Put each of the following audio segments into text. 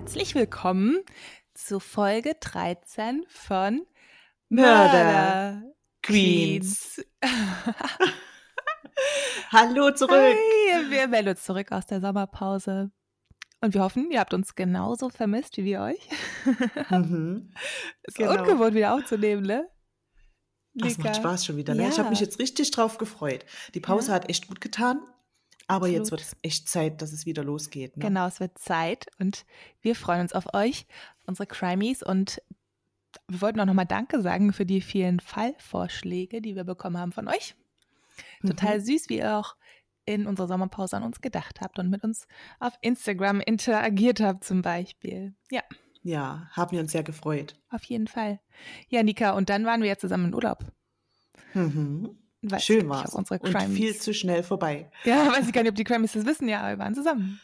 Herzlich willkommen zu Folge 13 von Murder Queens. Hallo zurück. Hi, wir melden uns zurück aus der Sommerpause. Und wir hoffen, ihr habt uns genauso vermisst wie wir euch. Mhm. Ist Genau. ungewohnt wieder aufzunehmen, ne? Das macht. Spaß schon wieder. Ne? Ich habe Ja. mich jetzt richtig drauf gefreut. Die Pause Ja. hat echt gut getan. Aber jetzt wird es echt Zeit, dass es wieder losgeht. Ne? Genau, es wird Zeit und wir freuen uns auf euch, unsere Crimies. Und wir wollten auch nochmal Danke sagen für die vielen Fallvorschläge, die wir bekommen haben von euch. Total Mhm. süß, wie ihr auch in unserer Sommerpause an uns gedacht habt und mit uns auf Instagram interagiert habt zum Beispiel. Ja, Ja, haben wir uns sehr gefreut. auf jeden Fall. Ja, Nika, und dann waren wir ja zusammen in Urlaub. Mhm. Weiß Schön war unsere Und Crimies. viel zu schnell vorbei. Ja, weiß ich gar nicht, ob die Crimies das wissen. Ja, aber wir waren zusammen.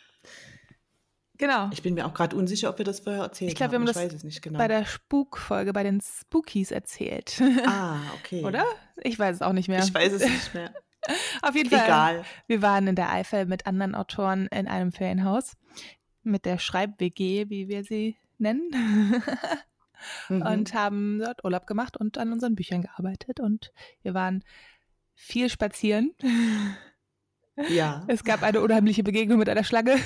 Genau. Ich bin mir auch gerade unsicher, ob wir das vorher erzählt Ich glaub, wir haben. haben ich das weiß es nicht genau. Bei der Spukfolge, bei den Spookies erzählt. ah, okay. Oder? Ich weiß es auch nicht mehr. Ich weiß es nicht mehr. Auf jeden Fall. Egal. Wir waren in der Eifel mit anderen Autoren in einem Ferienhaus. Mit der Schreib-WG, wie wir sie nennen. Mhm. und haben dort Urlaub gemacht und an unseren Büchern gearbeitet. Und wir waren viel spazieren. ja. Es gab eine unheimliche Begegnung mit einer Schlange.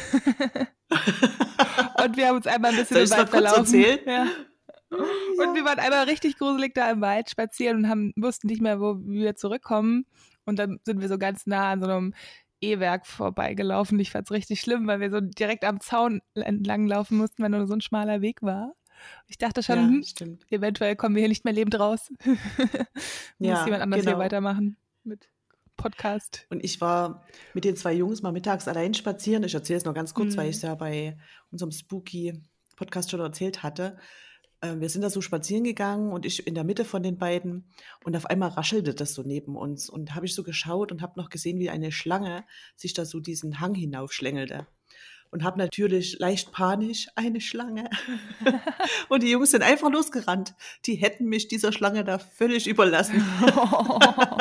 und wir haben uns einmal ein bisschen Soll im Wald verlaufen. erzählen? Ja. Und wir waren einmal richtig gruselig da im Wald spazieren und haben, wussten nicht mehr, wo wir zurückkommen. Und dann sind wir so ganz nah an so einem E-Werk vorbeigelaufen. Ich fand es richtig schlimm, weil wir so direkt am Zaun entlang laufen mussten, weil nur so ein schmaler Weg war. Ich dachte schon, ja, hm, eventuell kommen wir hier nicht mehr lebend raus. Muss Ja, jemand anders hier genau. weitermachen mit Podcast. Und ich war mit den zwei Jungs mal mittags allein spazieren. Ich erzähle es noch ganz kurz, Mhm. weil ich es ja bei unserem Spooky-Podcast schon erzählt hatte. Ähm, Wir sind da so spazieren gegangen und ich in der Mitte von den beiden und auf einmal raschelte das so neben uns und habe ich so geschaut und habe noch gesehen, wie eine Schlange sich da so diesen Hang hinaufschlängelte und habe natürlich leicht panisch eine Schlange und die Jungs sind einfach losgerannt. Die hätten mich dieser Schlange da völlig überlassen.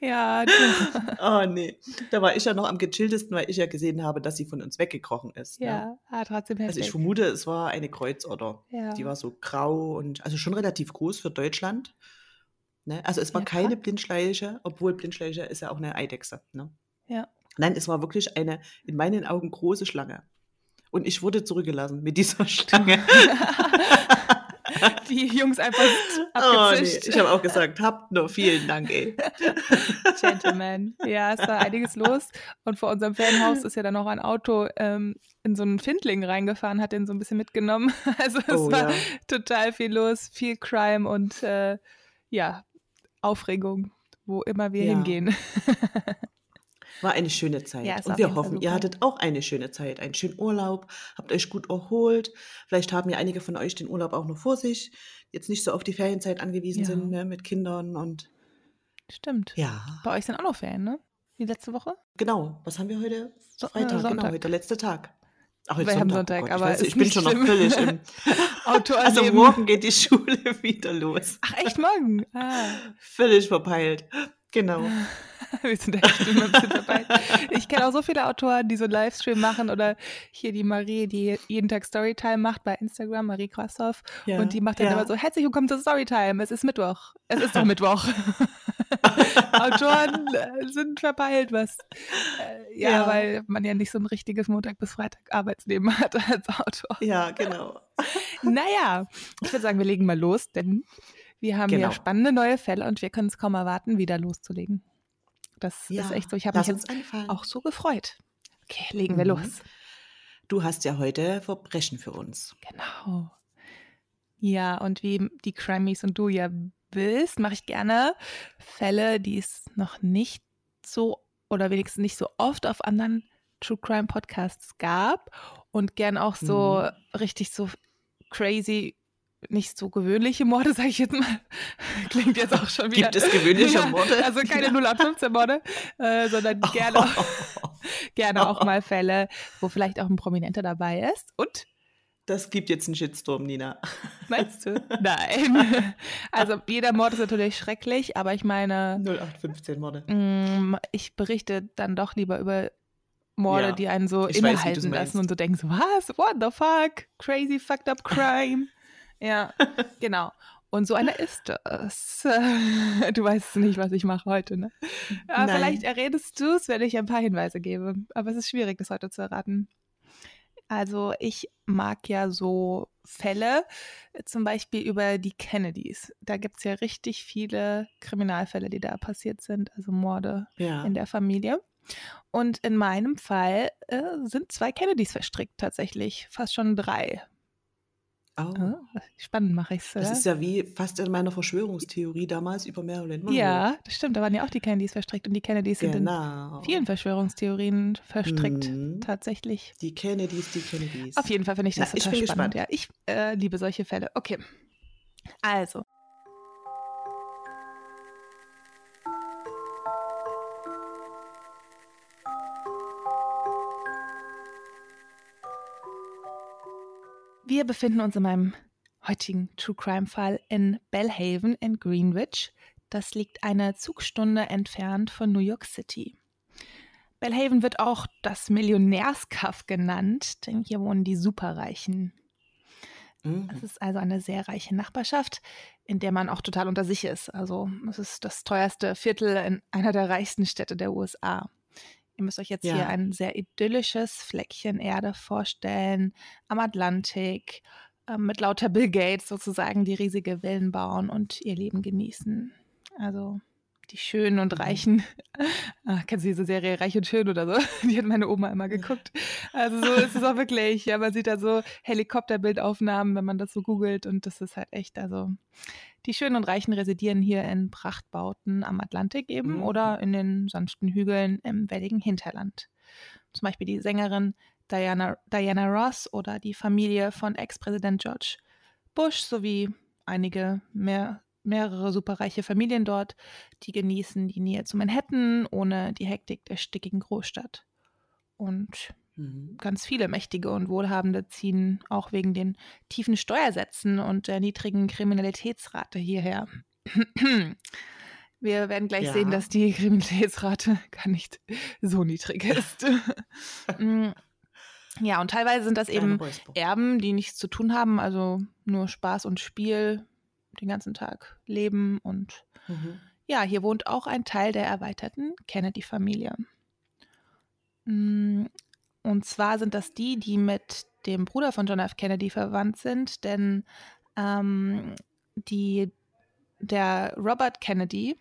ja, Oh nee, da war ich ja noch am gechilltesten, weil ich ja gesehen habe, dass sie von uns weggekrochen ist. Ne? ja, ah, trotzdem Also ich heftig. vermute, es war eine Kreuzotter. ja. Die war so grau und also schon relativ groß für Deutschland. Ne? Also es war Ja, keine. Blindschleiche, obwohl Blindschleiche ist ja auch eine Eidechse. Ne? Ja. Nein, es war wirklich eine in meinen Augen große Schlange. Und ich wurde zurückgelassen mit dieser Schlange. die Jungs einfach oh nee, abgezischt. ich habe auch gesagt, habt nur vielen Dank, ey. Gentleman. Ja, es war einiges los. Und vor unserem Ferienhaus ist ja dann auch ein Auto ähm, in so einen Findling reingefahren, hat den so ein bisschen mitgenommen. Also es Oh war ja. total viel los, viel Crime und äh, ja, Aufregung, wo immer wir Ja. hingehen. War eine schöne Zeit. Ja, und wir hoffen, ihr hattet auch eine schöne Zeit, einen schönen Urlaub, habt euch gut erholt. Vielleicht haben ja einige von euch den Urlaub auch noch vor sich, jetzt nicht so auf die Ferienzeit angewiesen Ja. sind, ne, mit Kindern und Stimmt. ja, Bei euch sind auch noch Ferien, ne? Wie letzte Woche? genau. Was haben wir heute? So- äh, Freitag, genau, Sonntag. heute der letzte Tag. Ach, heute Wir haben Sonntag, Sonntag, oh Gott, aber ich, weiß, ich bin schon schlimm. noch völlig im... Also morgen geht die Schule wieder los. Ach, echt morgen? Ah. Völlig verpeilt. Genau. Wir sind echt immer ein bisschen dabei. Ich kenne auch so viele Autoren, die so einen Livestream machen oder hier die Marie, die jeden Tag Storytime macht bei Instagram, Marie Krassoff. Ja, Und die macht dann ja. immer so, herzlich willkommen zu Storytime, es ist Mittwoch. Es ist doch Mittwoch. Autoren äh, sind verpeilt, was. Äh, ja, Ja. weil man ja nicht so ein richtiges Montag bis Freitag Arbeitsleben hat als Autor. Ja, genau. Naja, ich würde sagen, wir legen mal los, denn wir haben Genau. ja spannende neue Fälle und wir können es kaum erwarten, wieder loszulegen. Das Ja, ist echt so. Ich habe mich jetzt auch so gefreut. Okay, legen wir Mhm. los. Du hast ja heute Verbrechen für uns. Genau. Ja, und wie die Crimies und du ja willst, mache ich gerne Fälle, die es noch nicht so oder wenigstens nicht so oft auf anderen True Crime Podcasts gab und gern auch so Mhm. richtig so crazy, nicht so gewöhnliche Morde, sage ich jetzt mal. Klingt jetzt auch schon wieder. Gibt es gewöhnliche Ja, Morde? Also keine 0815 Morde, äh, sondern gerne, auch, gerne auch mal Fälle, wo vielleicht auch ein Prominenter dabei ist. Und Das gibt jetzt einen Shitstorm, Nina. Meinst du? Nein. Also jeder Mord ist natürlich schrecklich, aber ich meine, 0815 Morde. mm, ich berichte dann doch lieber über Morde, Ja, die einen so ich weiß, innehalten meinst. lassen und so denken so, was? What the fuck? Crazy fucked up crime. Ja, genau. Und so einer ist das. Du weißt nicht, was ich mache heute, ne? Aber Nein. vielleicht errätest du es, wenn ich ein paar Hinweise gebe. Aber es ist schwierig, das heute zu erraten. Also ich mag ja so Fälle, zum Beispiel über die Kennedys. Da gibt es ja richtig viele Kriminalfälle, die da passiert sind, also Morde Ja. in der Familie. Und in meinem Fall äh, sind zwei Kennedys verstrickt tatsächlich, fast schon drei. Oh. Äh, spannend mache ich es, Das ist ja wie fast in meiner Verschwörungstheorie damals über Marilyn Monroe. Ja, das stimmt, da waren ja auch die Kennedys verstrickt und die Kennedys sind genau. in vielen Verschwörungstheorien verstrickt, Mhm. tatsächlich. Die Kennedys, die Kennedys. Auf jeden Fall finde ich das ich total bin spannend. gespannt. Ja, ich äh, liebe solche Fälle. Okay. Also. Wir befinden uns in meinem heutigen True Crime Fall in Bellhaven in Greenwich. Das liegt eine Zugstunde entfernt von New York City. Bellhaven wird auch das Millionärskaff genannt, denn hier wohnen die Superreichen. Mhm. Es ist also eine sehr reiche Nachbarschaft, in der man auch total unter sich ist. Also es ist das teuerste Viertel in einer der reichsten Städte der USA. Ihr müsst euch jetzt Ja. hier ein sehr idyllisches Fleckchen Erde vorstellen, am Atlantik, äh, mit lauter Bill Gates sozusagen, die riesige Villen bauen und ihr Leben genießen. Also die Schönen und Mhm. Reichen. Ah, kennst du diese Serie Reich und Schön oder so? Die hat meine Oma immer geguckt. Also so ist es auch wirklich. Ja, man sieht da so Helikopterbildaufnahmen, wenn man das so googelt. Und das ist halt echt, also die Schönen und Reichen residieren hier in Prachtbauten am Atlantik eben Mhm. oder in den sanften Hügeln im welligen Hinterland. Zum Beispiel die Sängerin Diana, Diana Ross oder die Familie von Ex-Präsident George Bush sowie einige mehr, mehrere superreiche Familien dort, die genießen die Nähe zu Manhattan ohne die Hektik der stickigen Großstadt. Und Mhm. ganz viele Mächtige und Wohlhabende ziehen auch wegen den tiefen Steuersätzen und der niedrigen Kriminalitätsrate hierher. Wir werden gleich Ja. sehen, dass die Kriminalitätsrate gar nicht so niedrig ist. Mm, ja, und teilweise sind das eben. Erben, die nichts zu tun haben, also nur Spaß und Spiel den ganzen Tag leben. Und Mhm. ja, hier wohnt auch ein Teil der erweiterten Kennedy-Familie. Und zwar sind das die, die mit dem Bruder von John F. Kennedy verwandt sind, denn ähm, die, der Robert Kennedy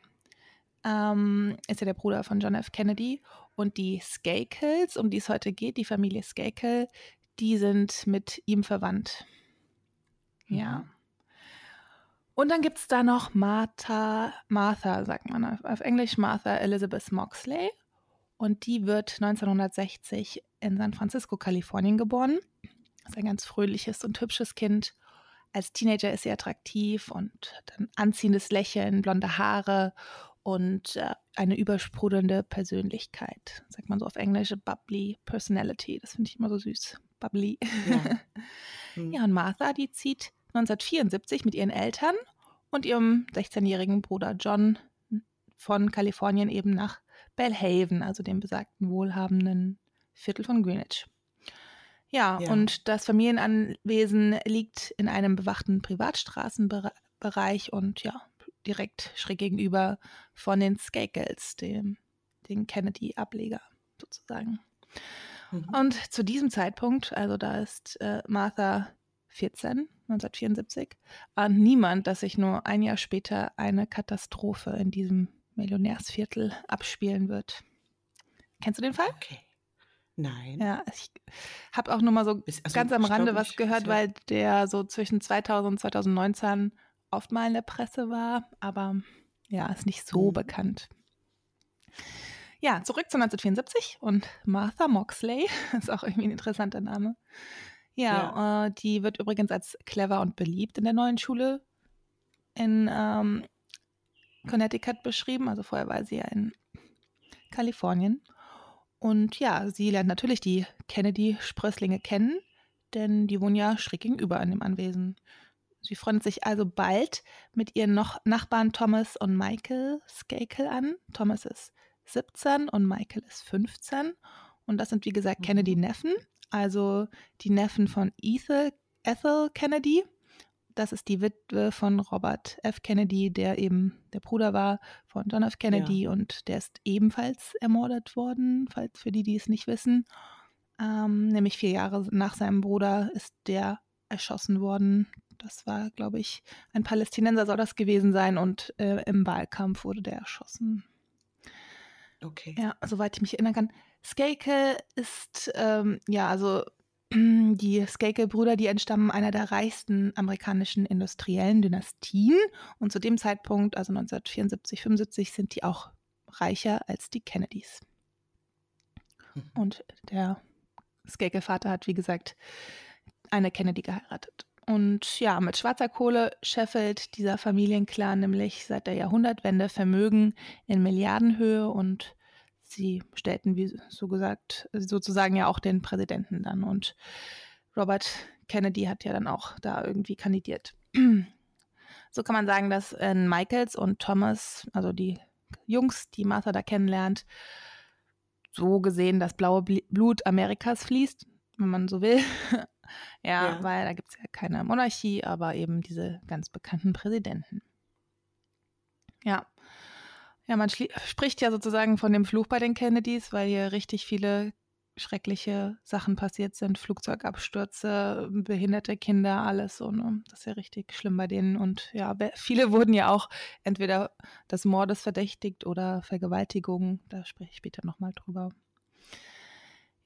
ähm, ist ja der Bruder von John F. Kennedy und die Skakels, um die es heute geht, die Familie Skakel, die sind mit ihm verwandt. Ja. Mhm. Und dann gibt es da noch Martha, Martha, sagt man auf Englisch, Martha Elizabeth Moxley. Und die wird 1960 in San Francisco, Kalifornien geboren. Ist ein ganz fröhliches und hübsches Kind. Als Teenager ist sie attraktiv und hat ein anziehendes Lächeln, blonde Haare und äh, eine übersprudelnde Persönlichkeit. Sagt man so auf Englisch, bubbly personality. Das finde ich immer so süß. Bubbly. Ja. Mhm. Ja, und Martha, die zieht 1974 mit ihren Eltern und ihrem 16-jährigen Bruder John von Kalifornien eben nach Bellhaven, also dem besagten wohlhabenden Viertel von Greenwich. Ja, Ja. und das Familienanwesen liegt in einem bewachten Privatstraßenbereich und ja, direkt schräg gegenüber von den Skakels, dem, den Kennedy-Ableger sozusagen. Mhm. Und zu diesem Zeitpunkt, also da ist äh, Martha 14, 1974, ahnt niemand, dass sich nur ein Jahr später eine Katastrophe in diesem Millionärsviertel abspielen wird. Kennst du den Fall? Okay. Nein. Ja, ich habe auch nur mal so Ist- also, ganz am Rande was gehört, ich- weil der so zwischen 2000 und 2019 oft mal in der Presse war, aber ja, ist nicht so Mhm. bekannt. Ja, zurück zu 1974 und Martha Moxley, ist auch irgendwie ein interessanter Name. Ja, Äh, die wird übrigens als clever und beliebt in der neuen Schule in ähm, Connecticut beschrieben. Also vorher war sie ja in Kalifornien. Und ja, sie lernt natürlich die Kennedy-Sprösslinge kennen, denn die wohnen ja schräg gegenüber in dem Anwesen. Sie freundet sich also bald mit ihren noch Nachbarn Thomas und Michael Skakel an. Thomas ist 17 und Michael ist 15. Und das sind, wie gesagt, Mhm. Kennedy-Neffen, also die Neffen von Ethel, Ethel Kennedy. Das ist die Witwe von Robert F. Kennedy, der eben der Bruder war von John F. Kennedy und der ist ebenfalls ermordet worden, falls für die, die es nicht wissen. Ähm, nämlich vier Jahre nach seinem Bruder ist der erschossen worden. Das war, glaube ich, ein Palästinenser soll das gewesen sein und äh, im Wahlkampf wurde der erschossen. Okay. Ja, soweit ich mich erinnern kann. Skakel ist, ähm, ja, also die Skakel-Brüder, die entstammen einer der reichsten amerikanischen industriellen Dynastien. Und zu dem Zeitpunkt, also 1974, 75, sind die auch reicher als die Kennedys. Mhm. Und der Skakel-Vater hat, wie gesagt, eine Kennedy geheiratet. Und ja, mit schwarzer Kohle scheffelt dieser Familienclan nämlich seit der Jahrhundertwende Vermögen in Milliardenhöhe und sie stellten, wie so gesagt, sozusagen ja auch den Präsidenten dann. Und Robert Kennedy hat ja dann auch da irgendwie kandidiert. So kann man sagen, dass in Michaels und Thomas, also die Jungs, die Martha da kennenlernt, so gesehen das blaue Blut Amerikas fließt, wenn man so will. ja, Ja. weil da gibt es ja keine Monarchie, aber eben diese ganz bekannten Präsidenten. Ja. Ja, man spricht ja sozusagen von dem Fluch bei den Kennedys, weil hier richtig viele schreckliche Sachen passiert sind. Flugzeugabstürze, behinderte Kinder, alles so. Ne? Das ist ja richtig schlimm bei denen. Und ja, viele wurden ja auch entweder des Mordes verdächtigt oder Vergewaltigung. Da spreche ich später nochmal drüber.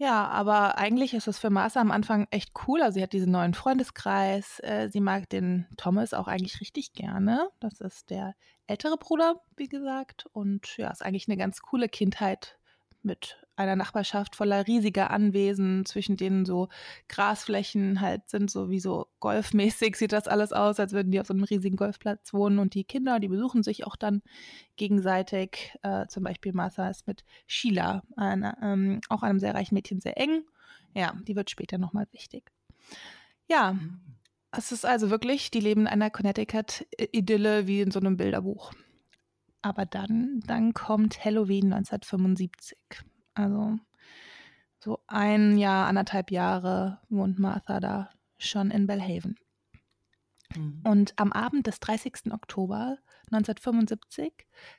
Ja, aber eigentlich ist es für Martha am Anfang echt cool. Also sie hat diesen neuen Freundeskreis. Äh, sie mag den Thomas auch eigentlich richtig gerne. Das ist der ältere Bruder, wie gesagt. Und ja, ist eigentlich eine ganz coole Kindheit mit einer Nachbarschaft voller riesiger Anwesen, zwischen denen so Grasflächen halt sind, so wie so golfmäßig sieht das alles aus, als würden die auf so einem riesigen Golfplatz wohnen. Und die Kinder, die besuchen sich auch dann gegenseitig. Äh, zum Beispiel Martha ist mit Sheila, einer, ähm, auch einem sehr reichen Mädchen, sehr eng. Ja, die wird später nochmal wichtig. Ja, es ist also wirklich, die leben in einer Connecticut-Idylle wie in so einem Bilderbuch. Aber dann, dann kommt Halloween 1975. Also so ein Jahr, anderthalb Jahre wohnt Martha da schon in Bellhaven. Mhm. Und am Abend des 30. Oktober 1975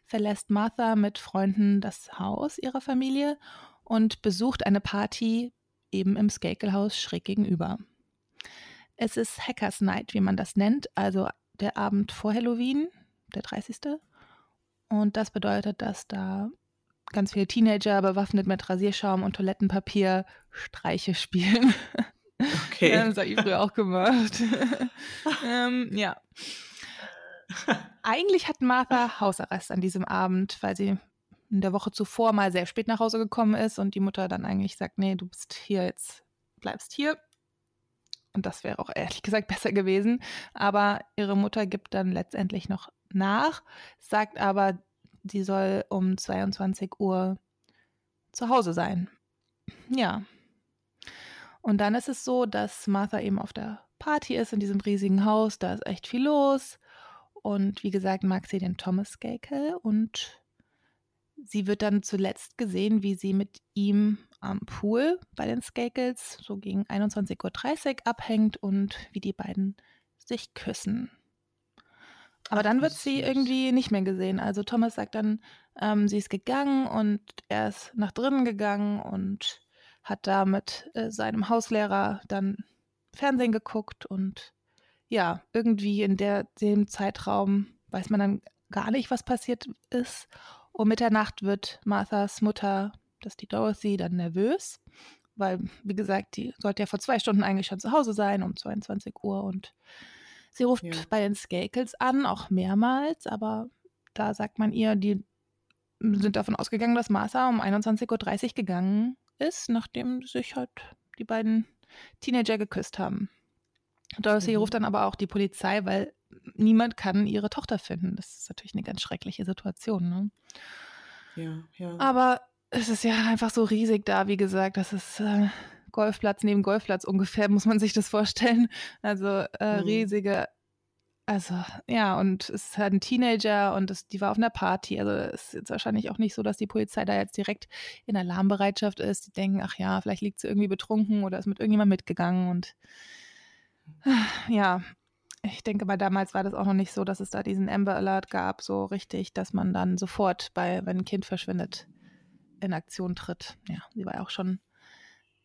verlässt Martha mit Freunden das Haus ihrer Familie und besucht eine Party eben im Skakelhaus schräg gegenüber. Es ist Hackers Night, wie man das nennt, also der Abend vor Halloween, der 30. Und das bedeutet, dass da ganz viele Teenager bewaffnet mit Rasierschaum und Toilettenpapier Streiche spielen. Okay. Das habe ich früher auch gemacht. ähm, ja. Eigentlich hat Martha Hausarrest an diesem Abend, weil sie in der Woche zuvor mal sehr spät nach Hause gekommen ist und die Mutter dann eigentlich sagt, nee, du bist hier jetzt, bleibst hier. Und das wäre auch ehrlich gesagt besser gewesen. Aber ihre Mutter gibt dann letztendlich noch nach, sagt aber, sie soll um 22 Uhr zu Hause sein. Ja. Und dann ist es so, dass Martha eben auf der Party ist in diesem riesigen Haus. Da ist echt viel los. Und wie gesagt, mag sie den Thomas Skakel und sie wird dann zuletzt gesehen, wie sie mit ihm am Pool bei den Skakels so gegen 21.30 Uhr abhängt und wie die beiden sich küssen. Aber dann wird sie irgendwie nicht mehr gesehen. Also Thomas sagt dann, ähm, sie ist gegangen und er ist nach drinnen gegangen und hat da mit äh, seinem Hauslehrer dann Fernsehen geguckt und ja, irgendwie in der, dem Zeitraum weiß man dann gar nicht, was passiert ist. Um Mitternacht wird Marthas Mutter, das ist die Dorothy, dann nervös, weil, wie gesagt, die sollte ja vor zwei Stunden eigentlich schon zu Hause sein, um 22 Uhr. Und sie ruft Ja. bei den Skakels an, auch mehrmals, aber da sagt man ihr, die sind davon ausgegangen, dass Martha um 21.30 Uhr gegangen ist, nachdem sich halt die beiden Teenager geküsst haben. Dorothy Mhm. ruft dann aber auch die Polizei, weil niemand kann ihre Tochter finden. Das ist natürlich eine ganz schreckliche Situation. Ne? Ja, ja. Aber es ist ja einfach so riesig da, wie gesagt, das ist äh, Golfplatz neben Golfplatz ungefähr, muss man sich das vorstellen. Also äh, Mhm. riesige also ja, und es ist halt ein Teenager und das, die war auf einer Party. Also es ist jetzt wahrscheinlich auch nicht so, dass die Polizei da jetzt direkt in Alarmbereitschaft ist. Die denken, ach ja, vielleicht liegt sie irgendwie betrunken oder ist mit irgendjemand mitgegangen und ja, ich denke mal, damals war das auch noch nicht so, dass es da diesen Amber Alert gab, so richtig, dass man dann sofort bei, wenn ein Kind verschwindet, in Aktion tritt. Ja, sie war ja auch schon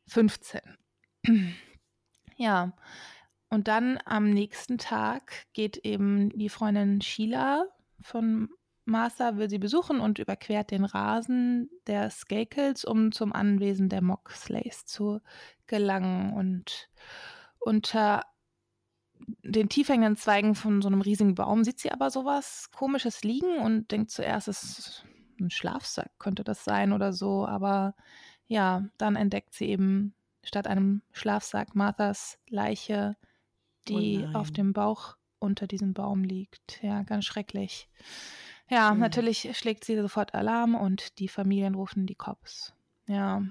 15. ja, und dann am nächsten Tag geht eben die Freundin Sheila von Martha, will sie besuchen und überquert den Rasen der Skakels, um zum Anwesen der Moxleys zu gelangen. Und unter den tiefhängenden Zweigen von so einem riesigen Baum sieht sie aber sowas Komisches liegen und denkt zuerst, es ist ein Schlafsack, könnte das sein oder so. Aber ja, dann entdeckt sie eben statt einem Schlafsack Marthas Leiche, die oh auf dem Bauch unter diesem Baum liegt. Ja, ganz schrecklich. Ja, mhm. natürlich schlägt sie sofort Alarm und die Familien rufen die Cops. Ja.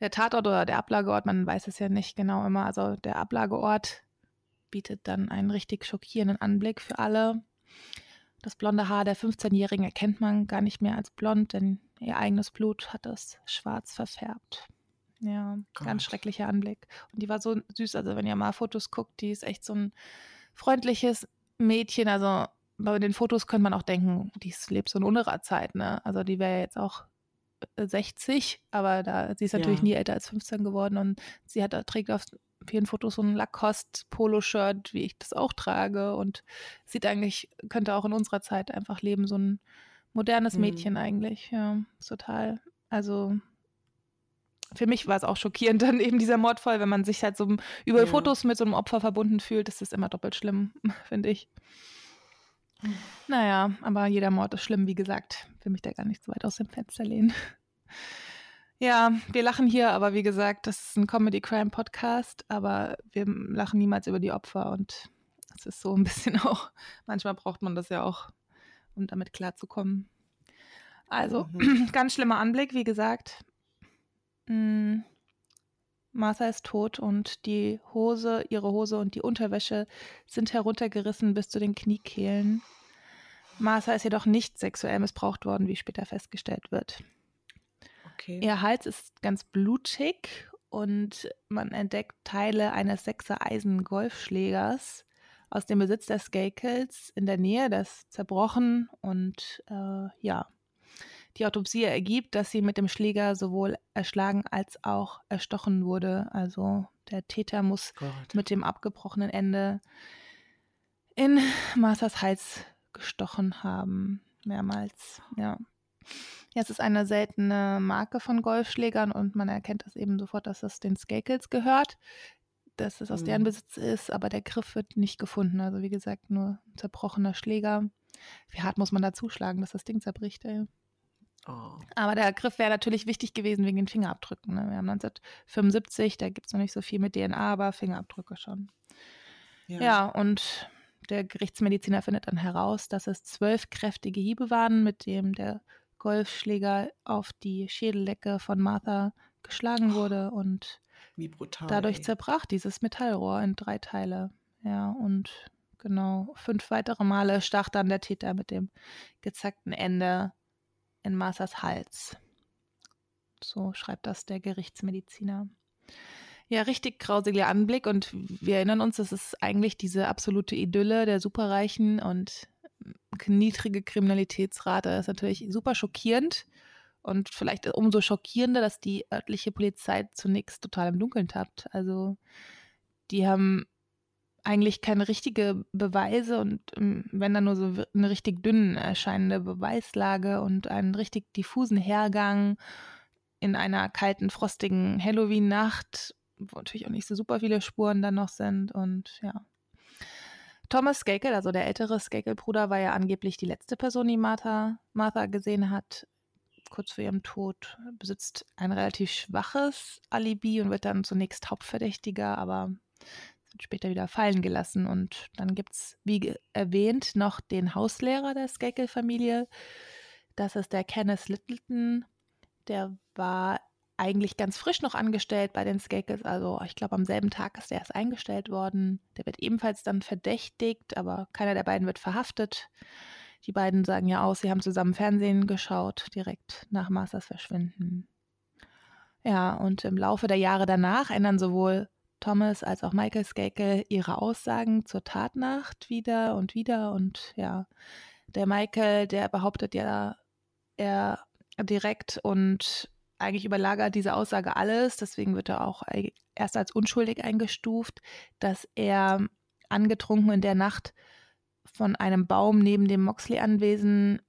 Der Tatort oder der Ablageort, man weiß es ja nicht genau immer. Also der Ablageort bietet dann einen richtig schockierenden Anblick für alle. Das blonde Haar der 15-Jährigen erkennt man gar nicht mehr als blond, denn ihr eigenes Blut hat es schwarz verfärbt. Ja, Gott. ganz schrecklicher Anblick. Und die war so süß, also wenn ihr mal Fotos guckt, die ist echt so ein freundliches Mädchen. Also bei den Fotos könnte man auch denken, die lebt so in unserer Zeit, ne? Also die wäre jetzt auch 60, äh, aber da, sie ist natürlich ja. nie älter als 15 geworden und sie hat, trägt auf vielen Fotos so ein Lacoste-Polo-Shirt, wie ich das auch trage und sieht eigentlich, könnte auch in unserer Zeit einfach leben, so ein modernes mhm. Mädchen mhm. eigentlich, ja, total. Also für mich war es auch schockierend, dann eben dieser Mordfall, wenn man sich halt so über ja. Fotos mit so einem Opfer verbunden fühlt, ist das immer doppelt schlimm, finde ich. Naja, aber jeder Mord ist schlimm, wie gesagt. Will mich da gar nicht so weit aus dem Fenster lehnen. Ja, wir lachen hier, aber wie gesagt, das ist ein Comedy-Crime-Podcast, aber wir lachen niemals über die Opfer und es ist so ein bisschen auch, manchmal braucht man das ja auch, um damit klarzukommen. Also, mhm. ganz schlimmer Anblick, wie gesagt. Mhm. Martha ist tot und die Hose, ihre Hose und die Unterwäsche sind heruntergerissen bis zu den Kniekehlen. Martha ist jedoch nicht sexuell missbraucht worden, wie später festgestellt wird. Okay. Ihr Hals ist ganz blutig und man entdeckt Teile eines sechser Eisen-Golfschlägers aus dem Besitz der Skakels in der Nähe, das zerbrochen und äh, ja, die Autopsie ergibt, dass sie mit dem Schläger sowohl erschlagen als auch erstochen wurde. Also der Täter muss Gott. mit dem abgebrochenen Ende in Marthas Hals gestochen haben. Mehrmals, ja. Ja, es ist eine seltene Marke von Golfschlägern und man erkennt das eben sofort, dass es den Skakels gehört, dass es aus mhm. deren Besitz ist, aber der Griff wird nicht gefunden. Also wie gesagt, nur zerbrochener Schläger. Wie hart muss man da zuschlagen, dass das Ding zerbricht, ey? Oh. Aber der Griff wäre natürlich wichtig gewesen wegen den Fingerabdrücken. Ne? Wir haben 1975, da gibt es noch nicht so viel mit DNA, aber Fingerabdrücke schon. Ja. ja, und der Gerichtsmediziner findet dann heraus, dass es zwölf kräftige Hiebe waren, mit dem der Golfschläger auf die Schädeldecke von Martha geschlagen oh, wurde und brutal, dadurch ey. zerbrach dieses Metallrohr in drei Teile. Ja, und genau, fünf weitere Male stach dann der Täter mit dem gezackten Ende in Marthas Hals. So schreibt das der Gerichtsmediziner. Ja, richtig grausiger Anblick und wir erinnern uns, das ist eigentlich diese absolute Idylle der Superreichen und niedrige Kriminalitätsrate. Das ist natürlich super schockierend und vielleicht umso schockierender, dass die örtliche Polizei zunächst total im Dunkeln tappt. Also die haben eigentlich keine richtige Beweise und ähm, wenn dann nur so eine richtig dünn erscheinende Beweislage und einen richtig diffusen Hergang in einer kalten, frostigen Halloween-Nacht, wo natürlich auch nicht so super viele Spuren dann noch sind und ja. Thomas Skakel, also der ältere Skakel-Bruder, war ja angeblich die letzte Person, die Martha, Martha gesehen hat, kurz vor ihrem Tod, besitzt ein relativ schwaches Alibi und wird dann zunächst Hauptverdächtiger, aber wird später wieder fallen gelassen. Und dann gibt es, wie erwähnt, noch den Hauslehrer der Skakel-Familie. Das ist der Kenneth Littleton. Der war eigentlich ganz frisch noch angestellt bei den Skakels. Also ich glaube, am selben Tag ist er erst eingestellt worden. Der wird ebenfalls dann verdächtigt, aber keiner der beiden wird verhaftet. Die beiden sagen ja aus, sie haben zusammen Fernsehen geschaut, direkt nach Masters Verschwinden. Ja, und im Laufe der Jahre danach ändern sowohl Thomas als auch Michael Skakel ihre Aussagen zur Tatnacht wieder und wieder. Und ja, der Michael, der behauptet ja, er direkt und eigentlich überlagert diese Aussage alles. Deswegen wird er auch erst als unschuldig eingestuft, dass er angetrunken in der Nacht von einem Baum neben dem Moxley-Anwesen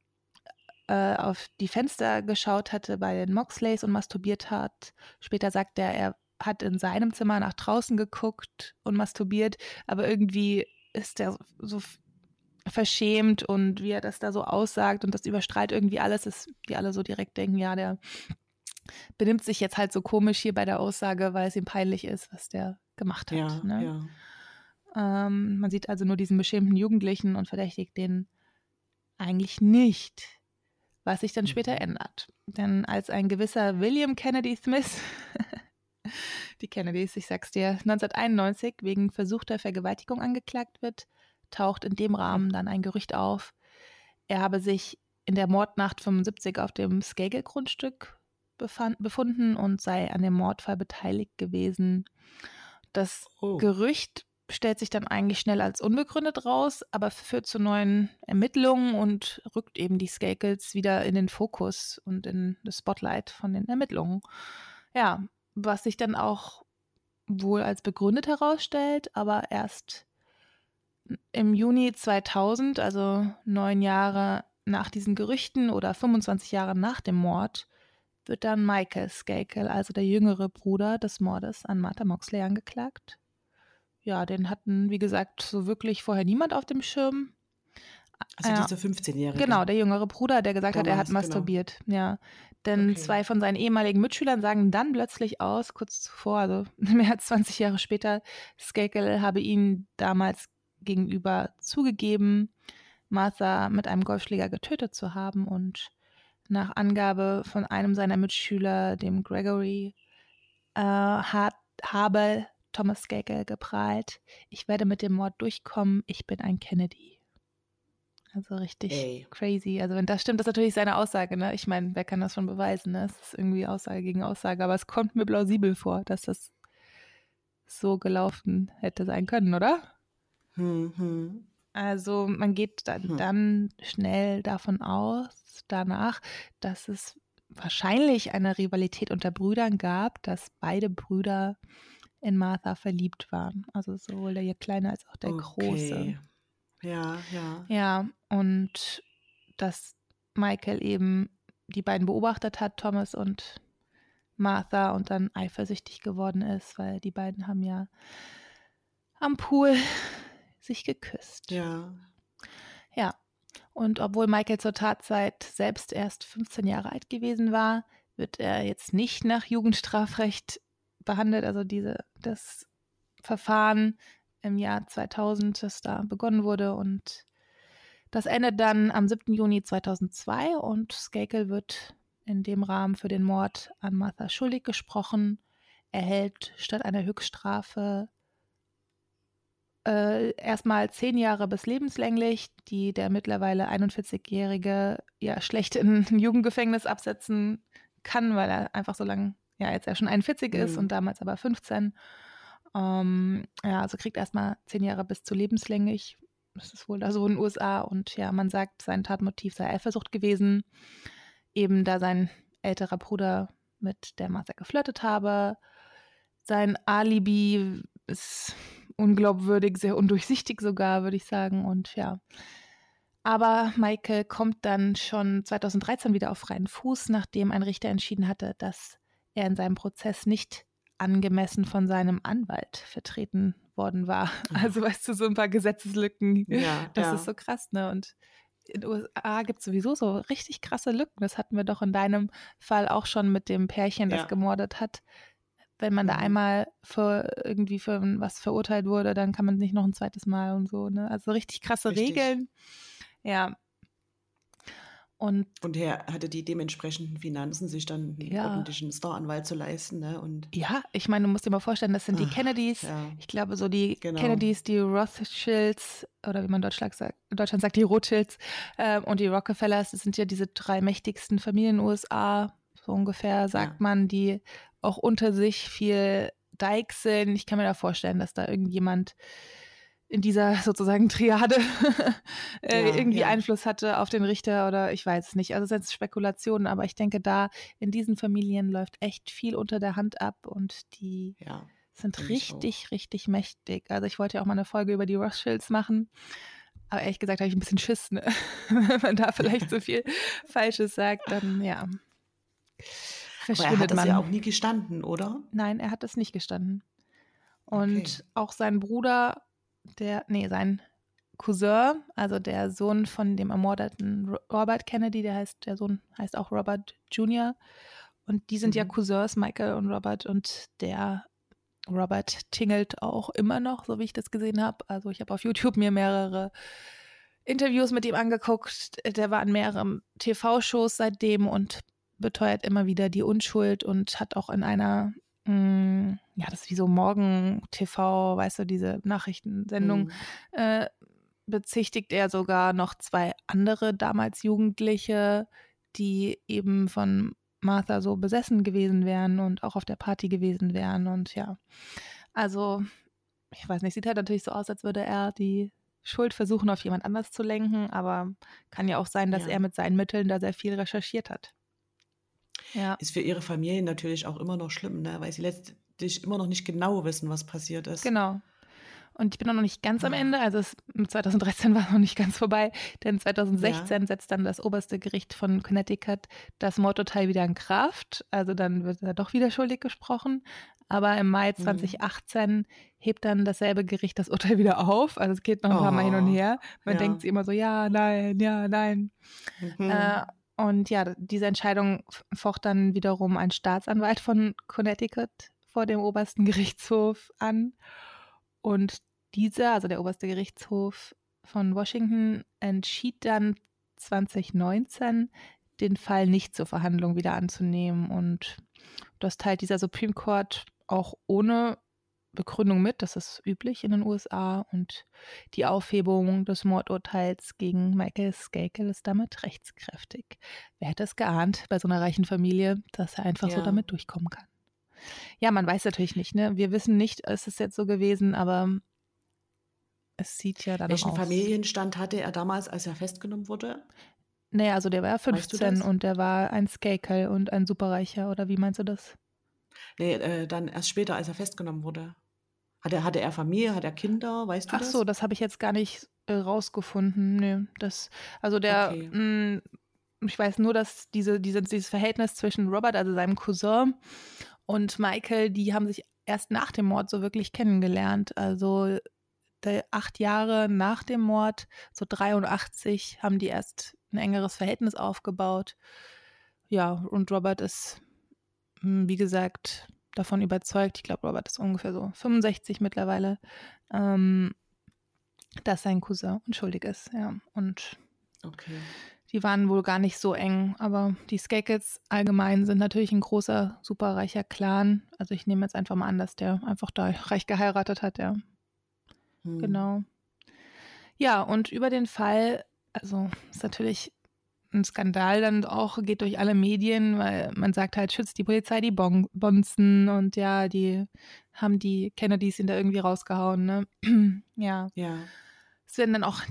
äh, auf die Fenster geschaut hatte bei den Moxleys und masturbiert hat. Später sagt er, er hat in seinem Zimmer nach draußen geguckt und masturbiert, aber irgendwie ist er so verschämt und wie er das da so aussagt und das überstrahlt irgendwie alles, dass die alle so direkt denken, ja, der benimmt sich jetzt halt so komisch hier bei der Aussage, weil es ihm peinlich ist, was der gemacht hat. Ja, ne? ja. Ähm, man sieht also nur diesen beschämten Jugendlichen und verdächtigt den eigentlich nicht, was sich dann später Mhm. ändert. Denn als ein gewisser William Kennedy Smith, die Kennedys, ich sag's dir, 1991 wegen versuchter Vergewaltigung angeklagt wird, taucht in dem Rahmen dann ein Gerücht auf, er habe sich in der Mordnacht 75 auf dem Skagel-Grundstück befand, befunden und sei an dem Mordfall beteiligt gewesen. Das Oh. Gerücht stellt sich dann eigentlich schnell als unbegründet raus, aber führt zu neuen Ermittlungen und rückt eben die Skakels wieder in den Fokus und in das Spotlight von den Ermittlungen. Ja, was sich dann auch wohl als begründet herausstellt, aber erst im Juni 2000, also neun Jahre nach diesen Gerüchten oder 25 Jahre nach dem Mord, wird dann Michael Skakel, also der jüngere Bruder des Mordes an Martha Moxley, angeklagt. Ja, den hatten, wie gesagt, so wirklich vorher niemand auf dem Schirm. Also Ja. dieser 15-Jährige. Genau, der jüngere Bruder, der gesagt hat, er hat genau. masturbiert. Ja, denn Okay. zwei von seinen ehemaligen Mitschülern sagen dann plötzlich aus, kurz zuvor, also mehr als 20 Jahre später, Skakel habe ihn damals gegenüber zugegeben, Martha mit einem Golfschläger getötet zu haben und nach Angabe von einem seiner Mitschüler, dem Gregory, äh, hat, habe Thomas Skakel geprahlt, ich werde mit dem Mord durchkommen, ich bin ein Kennedy. Also richtig Ey. crazy. Also wenn das stimmt, das ist natürlich seine Aussage, ne? Ich meine, wer kann das schon beweisen, ne? Es ist irgendwie Aussage gegen Aussage, aber es kommt mir plausibel vor, dass das so gelaufen hätte sein können, oder? Hm, hm. Also man geht dann, Hm. dann schnell davon aus, danach, dass es wahrscheinlich eine Rivalität unter Brüdern gab, dass beide Brüder in Martha verliebt waren. Also sowohl der Kleine als auch der Große. Okay. Ja, ja. Ja, und dass Michael eben die beiden beobachtet hat, Thomas und Martha, und dann eifersüchtig geworden ist, weil die beiden haben ja am Pool sich geküsst. Ja. Ja. Und obwohl Michael zur Tatzeit selbst erst 15 Jahre alt gewesen war, wird er jetzt nicht nach Jugendstrafrecht behandelt. Also diese, das Verfahren im Jahr 2000, das da begonnen wurde. Und das endet dann am 7. Juni 2002 und Skakel wird in dem Rahmen für den Mord an Martha schuldig gesprochen. erhält statt einer Höchststrafe äh, erstmal zehn Jahre bis lebenslänglich, die der mittlerweile 41-Jährige ja schlecht in ein Jugendgefängnis absetzen kann, weil er einfach so lange, ja, jetzt ja schon 41 ist Mhm. und damals aber 15. Ähm, ja, also kriegt erstmal zehn Jahre bis zu lebenslänglich. Das ist wohl da so in den USA. Und ja, man sagt, sein Tatmotiv sei Eifersucht gewesen, eben da sein älterer Bruder mit der Martha geflirtet habe. Sein Alibi ist unglaubwürdig, sehr undurchsichtig sogar, würde ich sagen. Und ja. Aber Michael kommt dann schon 2013 wieder auf freien Fuß, nachdem ein Richter entschieden hatte, dass er in seinem Prozess nicht angemessen von seinem Anwalt vertreten worden war. Also weißt du, so ein paar Gesetzeslücken. Ja, Das ja. ist so krass, ne? Und in den USA gibt es sowieso so richtig krasse Lücken. Das hatten wir doch in deinem Fall auch schon mit dem Pärchen, das Ja. gemordet hat. Wenn man da Mhm. einmal für irgendwie für was verurteilt wurde, dann kann man nicht noch ein zweites Mal und so, ne? Also richtig krasse Richtig. Regeln. Ja. Und, und er hatte die dementsprechenden Finanzen, sich dann einen Ja. ordentlichen Staranwalt zu leisten. Ne? Und ja, ich meine, du musst dir mal vorstellen, das sind die Ach, Kennedys. ja. Ich glaube, so die Genau. Kennedys, die Rothschilds oder wie man in Deutschland sagt, Deutschland sagt, die Rothschilds ähm, und die Rockefellers, das sind ja diese drei mächtigsten Familien in den USA, so ungefähr, sagt Ja. man, die auch unter sich viel sind. Ich kann mir da vorstellen, dass da irgendjemand in dieser sozusagen Triade äh, Ja, irgendwie ja. Einfluss hatte auf den Richter oder ich weiß es nicht. Also es sind Spekulationen, aber ich denke, da in diesen Familien läuft echt viel unter der Hand ab und die ja, sind richtig, richtig mächtig. Also ich wollte ja auch mal eine Folge über die Rothschilds machen. Aber ehrlich gesagt habe ich ein bisschen Schiss, ne? Wenn man da vielleicht so viel Falsches sagt, dann ja. Aber er Verschwindet hat das man. ja auch nie gestanden, oder? Nein, er hat das nicht gestanden. Und Okay. auch sein Bruder, der, nee, sein Cousin, also der Sohn von dem ermordeten Ro- Robert Kennedy, der heißt, der Sohn heißt auch Robert Jr. Und die sind ja Mhm. Cousins, Michael und Robert, und der Robert tingelt auch immer noch, so wie ich das gesehen habe. Also ich habe auf YouTube mir mehrere Interviews mit ihm angeguckt. Der war in mehreren TV-Shows seitdem und beteuert immer wieder die Unschuld und hat auch in einer, mh, ja, das ist wie so Morgen-TV, weißt du, diese Nachrichtensendung, Mhm. äh, bezichtigt er sogar noch zwei andere damals Jugendliche, die eben von Martha so besessen gewesen wären und auch auf der Party gewesen wären. Und ja, also, ich weiß nicht, sieht halt natürlich so aus, als würde er die Schuld versuchen, auf jemand anders zu lenken, aber kann ja auch sein, dass Ja. er mit seinen Mitteln da sehr viel recherchiert hat. Ja. Ist für ihre Familie natürlich auch immer noch schlimm, ne? weil sie letztlich immer noch nicht genau wissen, was passiert ist. Genau. Und ich bin auch noch nicht ganz am Ah. Ende, also es, mit 2013 war es noch nicht ganz vorbei, denn 2016 setzt dann das oberste Gericht von Connecticut das Mordurteil wieder in Kraft. Also dann wird er doch wieder schuldig gesprochen. Aber im Mai Mhm. 2018 hebt dann dasselbe Gericht das Urteil wieder auf. Also es geht noch ein paar Mal hin und Oh, her. Man ja. denkt sich immer so, ja, nein, ja, nein. Mhm. Äh, und ja, diese Entscheidung focht dann wiederum ein Staatsanwalt von Connecticut vor dem obersten Gerichtshof an. Und dieser, also der oberste Gerichtshof von Washington, entschied dann 2019, den Fall nicht zur Verhandlung wieder anzunehmen. Und das teilt dieser Supreme Court auch ohne Begründung mit. Das ist üblich in den USA. Und die Aufhebung des Mordurteils gegen Michael Skakel ist damit rechtskräftig. Wer hätte es geahnt bei so einer reichen Familie, dass er einfach so Ja. damit durchkommen kann? Ja, man weiß natürlich nicht, ne? Wir wissen nicht, ist es jetzt so gewesen, aber es sieht ja Welchen aus. Familienstand hatte er damals, als er festgenommen wurde? Nee, also der war ja Weißt du 15 und der war ein Skakel und ein Superreicher, oder wie meinst du das? Nee, äh, dann erst später, als er festgenommen wurde. Hatte, hatte er Familie, hat er Kinder, weißt du Ach das? so, das habe ich jetzt gar nicht äh, rausgefunden. Nee, das, also der, Okay. mh, ich weiß nur, dass diese, diese, dieses Verhältnis zwischen Robert, also seinem Cousin, und Michael, die haben sich erst nach dem Mord so wirklich kennengelernt. Also acht Jahre nach dem Mord, so 83, haben die erst ein engeres Verhältnis aufgebaut. Ja, und Robert ist, mh, wie gesagt, davon überzeugt, ich glaube, Robert ist ungefähr so 65 mittlerweile, ähm, dass sein Cousin unschuldig ist, ja. Und Okay. die waren wohl gar nicht so eng, aber die Skakels allgemein sind natürlich ein großer, superreicher Clan. Also ich nehme jetzt einfach mal an, dass der einfach da reich geheiratet hat, ja. Hm. Genau. Ja, und über den Fall, also ist natürlich ein Skandal dann auch, geht durch alle Medien, weil man sagt halt, schützt die Polizei die bon Bonzen und ja, die haben die Kennedys ihn da irgendwie rausgehauen, ne? ja. Ja. Es werden dann auch,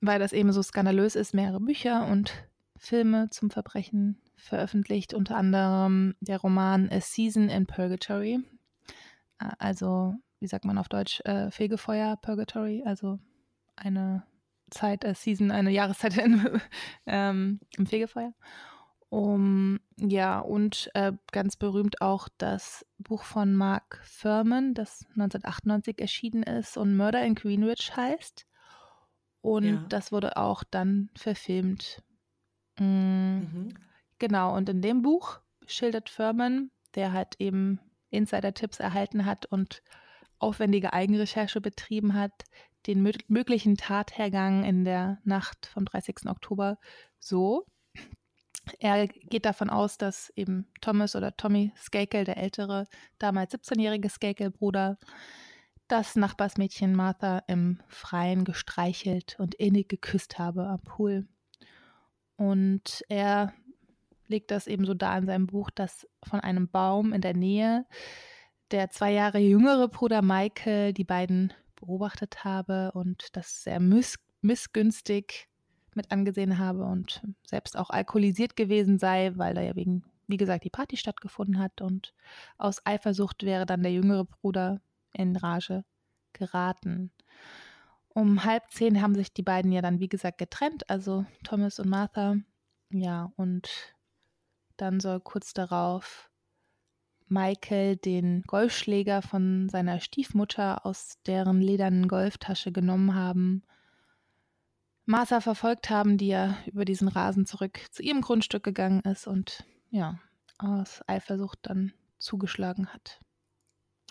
weil das eben so skandalös ist, mehrere Bücher und Filme zum Verbrechen veröffentlicht, unter anderem der Roman A Season in Purgatory. Äh, Also, wie sagt man auf Deutsch, äh, Fegefeuer, Purgatory, also eine Zeit, a Season, eine Jahreszeit in, ähm, im Fegefeuer. Um, ja, und äh, ganz berühmt auch das Buch von Mark Furman, das 1998 erschienen ist und Murder in Greenwich heißt. Und Ja. das wurde auch dann verfilmt. Mm, Mhm. Genau, und in dem Buch schildert Furman, der halt eben Insider-Tipps erhalten hat und aufwendige Eigenrecherche betrieben hat, den mö möglichen Tathergang in der Nacht vom 30. Oktober so, Er geht davon aus, dass eben Thomas oder Tommy Skakel, der ältere, damals 17-jährige Skakel-Bruder, das Nachbarsmädchen Martha im Freien gestreichelt und innig geküsst habe am Pool. Und er legt das eben so dar in seinem Buch, dass von einem Baum in der Nähe der zwei Jahre jüngere Bruder Michael die beiden beobachtet habe und das sehr miss missgünstig mit angesehen habe und selbst auch alkoholisiert gewesen sei, weil da ja wegen, wie gesagt, die Party stattgefunden hat und aus Eifersucht wäre dann der jüngere Bruder in Rage geraten. Um halb zehn haben sich die beiden ja dann, wie gesagt, getrennt, also Thomas und Martha. Ja, und dann soll kurz darauf Michael den Golfschläger von seiner Stiefmutter aus deren ledernen Golftasche genommen haben, Martha verfolgt haben, die ja über diesen Rasen zurück zu ihrem Grundstück gegangen ist und ja, aus Eifersucht dann zugeschlagen hat.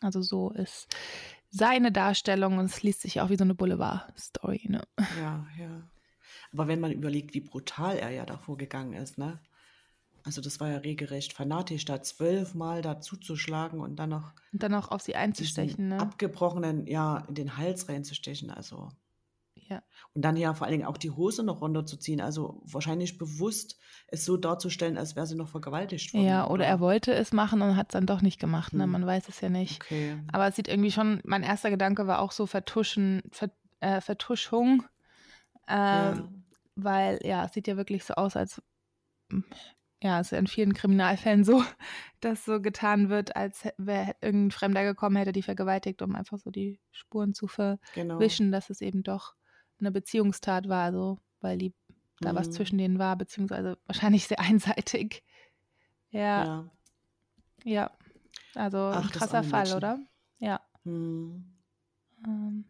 Also so ist seine Darstellung und es liest sich auch wie so eine Boulevard-Story. Ne? Ja, ja. Aber wenn man überlegt, wie brutal er ja davor gegangen ist, ne? Also das war ja regelrecht fanatisch, da zwölfmal da zuzuschlagen und dann noch und dann noch auf sie einzustechen, ne? Abgebrochenen, ja, in den Hals reinzustechen. Also ja. Und dann ja vor allen Dingen auch die Hose noch runterzuziehen. Also wahrscheinlich bewusst es so darzustellen, als wäre sie noch vergewaltigt worden. Ja, oder, er wollte es machen und hat es dann doch nicht gemacht. Ne? Hm. Man weiß es ja nicht. Okay. Aber es sieht irgendwie schon, mein erster Gedanke war auch so Vertuschen, Ver, äh, Vertuschung. Ähm, ja. Weil ja, es sieht ja wirklich so aus, als ja, es ist ja in vielen Kriminalfällen so, dass so getan wird, als wäre irgendein Fremder gekommen, hätte die vergewaltigt, um einfach so die Spuren zu genau. verwischen, genau. dass es eben doch eine Beziehungstat war, also weil die da mhm. was zwischen denen war, beziehungsweise wahrscheinlich sehr einseitig. Ja. Ja, ja. also Ach, ein krasser Fall, oder? Ja. Mhm. Ähm,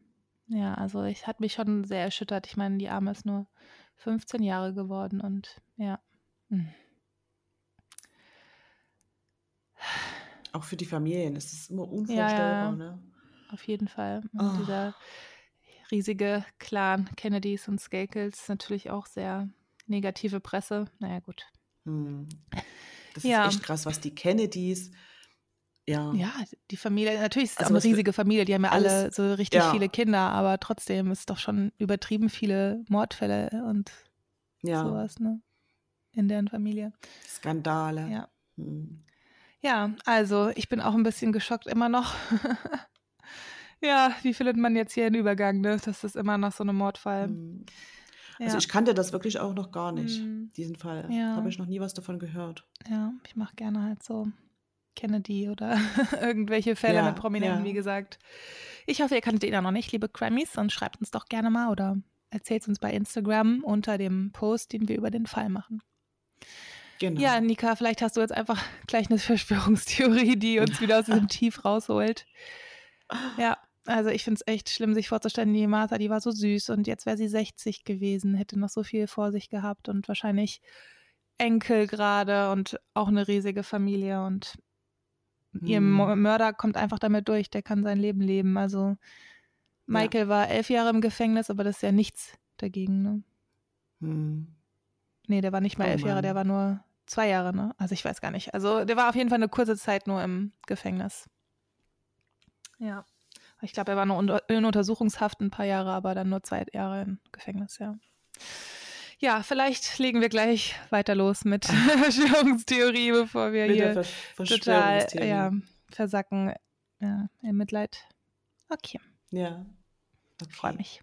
ja, also ich hat mich schon sehr erschüttert. Ich meine, die Arme ist nur 15 Jahre geworden und ja. Mhm. Auch für die Familien ist es immer unvorstellbar, ja, ne? Auf jeden Fall. Oh. dieser riesige Clan Kennedys und Skakels natürlich auch sehr negative Presse. Naja, gut. Hm. Das ja. ist echt krass, was die Kennedys. Ja. ja, die Familie, natürlich ist es also auch eine riesige Familie, die haben ja alles, alle so richtig ja. viele Kinder, aber trotzdem ist doch schon übertrieben viele Mordfälle und ja. sowas, ne? In deren Familie. Skandale. Ja. Hm. Ja, also ich bin auch ein bisschen geschockt immer noch. Ja, wie findet man jetzt hier einen Übergang, ne? Das ist immer noch so ein Mordfall. Mhm. Also ja. ich kannte das wirklich auch noch gar nicht, mhm. diesen Fall. Ja. Habe ich noch nie was davon gehört. Ja, ich mache gerne halt so Kennedy oder irgendwelche Fälle ja, mit Prominenten, wie gesagt. Ich hoffe, ihr kanntet ihn ja noch nicht, liebe Grammys, sonst schreibt uns doch gerne mal oder erzählt uns bei Instagram unter dem Post, den wir über den Fall machen. Genau. Ja, Nika, vielleicht hast du jetzt einfach gleich eine Verschwörungstheorie, die uns wieder aus diesem Tief rausholt. Ja, also ich finde es echt schlimm, sich vorzustellen, die Martha, die war so süß und jetzt wäre sie 60 gewesen, hätte noch so viel vor sich gehabt und wahrscheinlich Enkel gerade und auch eine riesige Familie und hm. ihr Mörder kommt einfach damit durch, der kann sein Leben leben. Also Michael ja. war elf Jahre im Gefängnis, aber das ist ja nichts dagegen, ne? Hm. Nee, der war nicht mal oh, elf Jahre, der war nur zwei Jahre, ne? Also ich weiß gar nicht. Also der war auf jeden Fall eine kurze Zeit nur im Gefängnis. Ja. Ich glaube, er war nur in Untersuchungshaft ein paar Jahre, aber dann nur zwei Jahre im Gefängnis, ja. Ja, vielleicht legen wir gleich weiter los mit Verschwörungstheorie, bevor wir mit hier total ja, versacken ja, im Mitleid. Okay. Ja. Okay. Freue mich.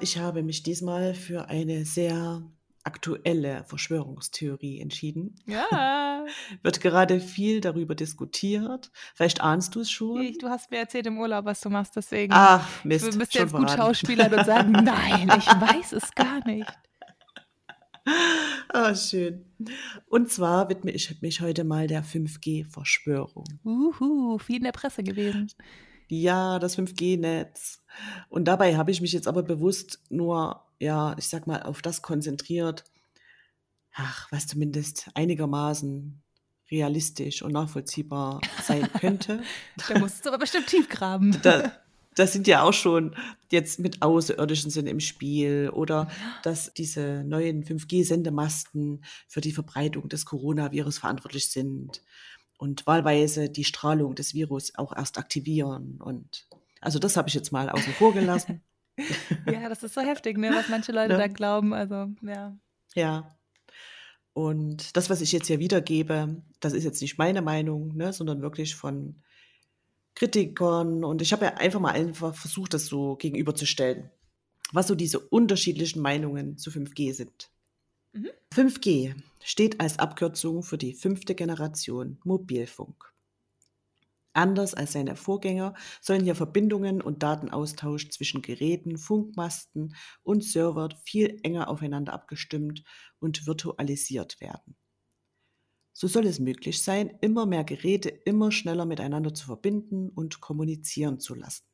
Ich habe mich diesmal für eine sehr aktuelle Verschwörungstheorie entschieden. Ja. Wird gerade viel darüber diskutiert. Vielleicht ahnst du es schon. Du hast mir erzählt im Urlaub, was du machst, deswegen. Ach, Mist. Du bist jetzt gut Schauspieler und sagen, nein, ich weiß es gar nicht. Ah, schön. Und zwar widme ich mich heute mal der 5G-Verschwörung. Uhu, viel in der Presse gewesen ja, das 5G-Netz. Und dabei habe ich mich jetzt aber bewusst nur, ja, ich sag mal, auf das konzentriert, ach, was zumindest einigermaßen realistisch und nachvollziehbar sein könnte. da musst du aber bestimmt tief graben. Da, das sind ja auch schon jetzt mit Außerirdischen sind im Spiel oder dass diese neuen 5G-Sendemasten für die Verbreitung des Coronavirus verantwortlich sind und wahlweise die Strahlung des Virus auch erst aktivieren. Und also das habe ich jetzt mal außen vor gelassen. ja, das ist so heftig, ne, was manche Leute ja. da glauben. Also, ja. Ja. Und das, was ich jetzt hier wiedergebe, das ist jetzt nicht meine Meinung, ne, sondern wirklich von Kritikern. Und ich habe ja einfach mal einfach versucht, das so gegenüberzustellen, was so diese unterschiedlichen Meinungen zu 5G sind. Mhm. 5G steht als Abkürzung für die fünfte Generation Mobilfunk. Anders als seine Vorgänger sollen hier Verbindungen und Datenaustausch zwischen Geräten, Funkmasten und Server viel enger aufeinander abgestimmt und virtualisiert werden. So soll es möglich sein, immer mehr Geräte immer schneller miteinander zu verbinden und kommunizieren zu lassen.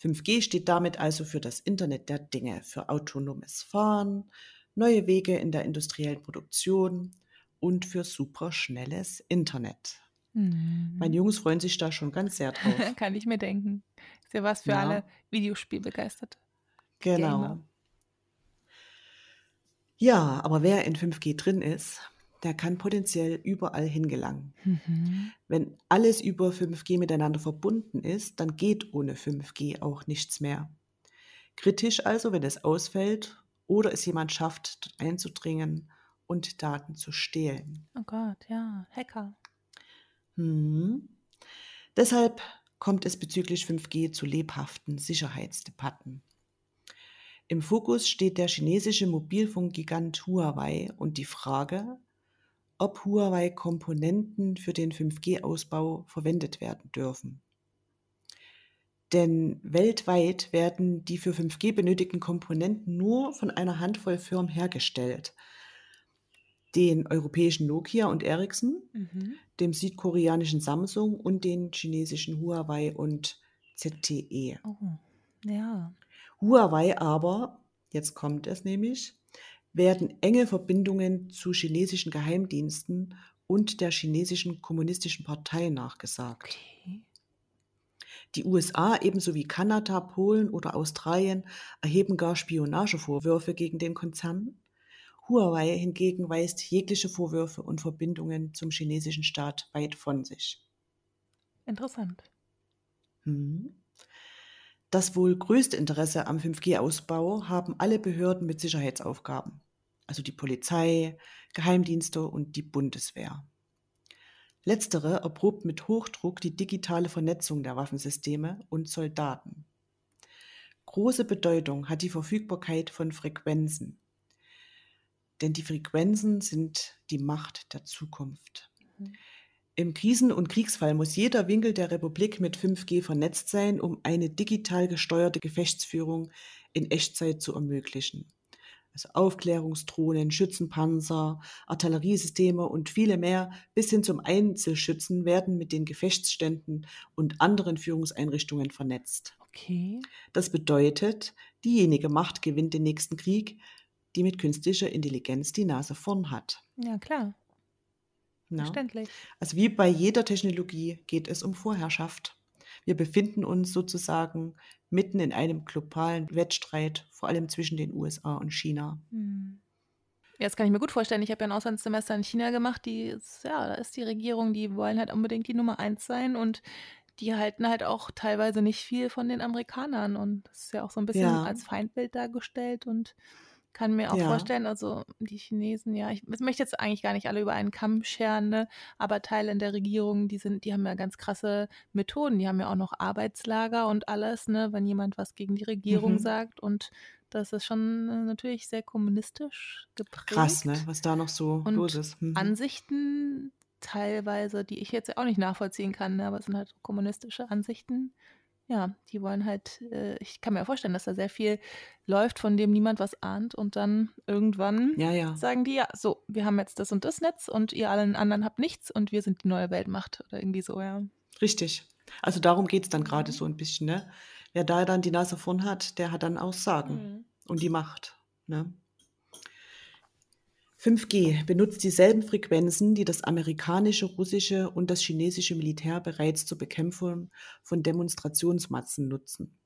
5G steht damit also für das Internet der Dinge, für autonomes Fahren, neue Wege in der industriellen Produktion und für superschnelles Internet. Mhm. Meine Jungs freuen sich da schon ganz sehr drauf. Kann ich mir denken. Ist ja was für ja. alle Videospielbegeisterte. Genau. Gamer. Ja, aber wer in 5G drin ist, der kann potenziell überall hingelangen. Mhm. Wenn alles über 5G miteinander verbunden ist, dann geht ohne 5G auch nichts mehr. Kritisch also, wenn es ausfällt oder es jemand schafft, einzudringen und Daten zu stehlen. Oh Gott, ja, Hacker. Mhm. Deshalb kommt es bezüglich 5G zu lebhaften Sicherheitsdebatten. Im Fokus steht der chinesische Mobilfunkgigant Huawei und die Frage, ob Huawei-Komponenten für den 5G-Ausbau verwendet werden dürfen. Denn weltweit werden die für 5G benötigten Komponenten nur von einer Handvoll Firmen hergestellt. Den europäischen Nokia und Ericsson, mhm. dem südkoreanischen Samsung und den chinesischen Huawei und ZTE. Oh, ja. Huawei aber, jetzt kommt es nämlich, werden enge Verbindungen zu chinesischen Geheimdiensten und der chinesischen kommunistischen Partei nachgesagt. Okay. Die USA ebenso wie Kanada, Polen oder Australien erheben gar Spionagevorwürfe gegen den Konzern. Huawei hingegen weist jegliche Vorwürfe und Verbindungen zum chinesischen Staat weit von sich. Interessant. Hm. Das wohl größte Interesse am 5G-Ausbau haben alle Behörden mit Sicherheitsaufgaben, also die Polizei, Geheimdienste und die Bundeswehr. Letztere erprobt mit Hochdruck die digitale Vernetzung der Waffensysteme und Soldaten. Große Bedeutung hat die Verfügbarkeit von Frequenzen, denn die Frequenzen sind die Macht der Zukunft. Im Krisen- und Kriegsfall muss jeder Winkel der Republik mit 5G vernetzt sein, um eine digital gesteuerte Gefechtsführung in Echtzeit zu ermöglichen. Also Aufklärungsdrohnen, Schützenpanzer, Artilleriesysteme und viele mehr bis hin zum Einzelschützen werden mit den Gefechtsständen und anderen Führungseinrichtungen vernetzt. Okay. Das bedeutet, diejenige Macht gewinnt den nächsten Krieg, die mit künstlicher Intelligenz die Nase vorn hat. Ja, klar. Ja. Verständlich. Also wie bei jeder Technologie geht es um Vorherrschaft. Wir befinden uns sozusagen mitten in einem globalen Wettstreit, vor allem zwischen den USA und China. Hm. Ja, das kann ich mir gut vorstellen. Ich habe ja ein Auslandssemester in China gemacht. Die ist, ja, da ist die Regierung, die wollen halt unbedingt die Nummer eins sein und die halten halt auch teilweise nicht viel von den Amerikanern. Und das ist ja auch so ein bisschen ja. als Feindbild dargestellt und kann mir auch ja. vorstellen, also die Chinesen, ja, ich, ich möchte jetzt eigentlich gar nicht alle über einen Kamm scheren, ne? aber Teile in der Regierung, die sind, die haben ja ganz krasse Methoden, die haben ja auch noch Arbeitslager und alles, ne, wenn jemand was gegen die Regierung mhm. sagt und das ist schon äh, natürlich sehr kommunistisch geprägt. Krass, ne, was da noch so und los ist. Mhm. Ansichten teilweise, die ich jetzt auch nicht nachvollziehen kann, ne, aber es sind halt kommunistische Ansichten ja, die wollen halt, äh, ich kann mir vorstellen, dass da sehr viel läuft, von dem niemand was ahnt und dann irgendwann ja, ja. sagen die, ja, so, wir haben jetzt das und das Netz und ihr allen anderen habt nichts und wir sind die neue Weltmacht oder irgendwie so, ja. Richtig. Also darum geht es dann gerade so ein bisschen, ne? Wer da dann die Nase vorn hat, der hat dann Aussagen mhm. und die Macht, ne? 5G benutzt dieselben Frequenzen, die das amerikanische, russische und das chinesische Militär bereits zur Bekämpfung von Demonstrationsmassen nutzen.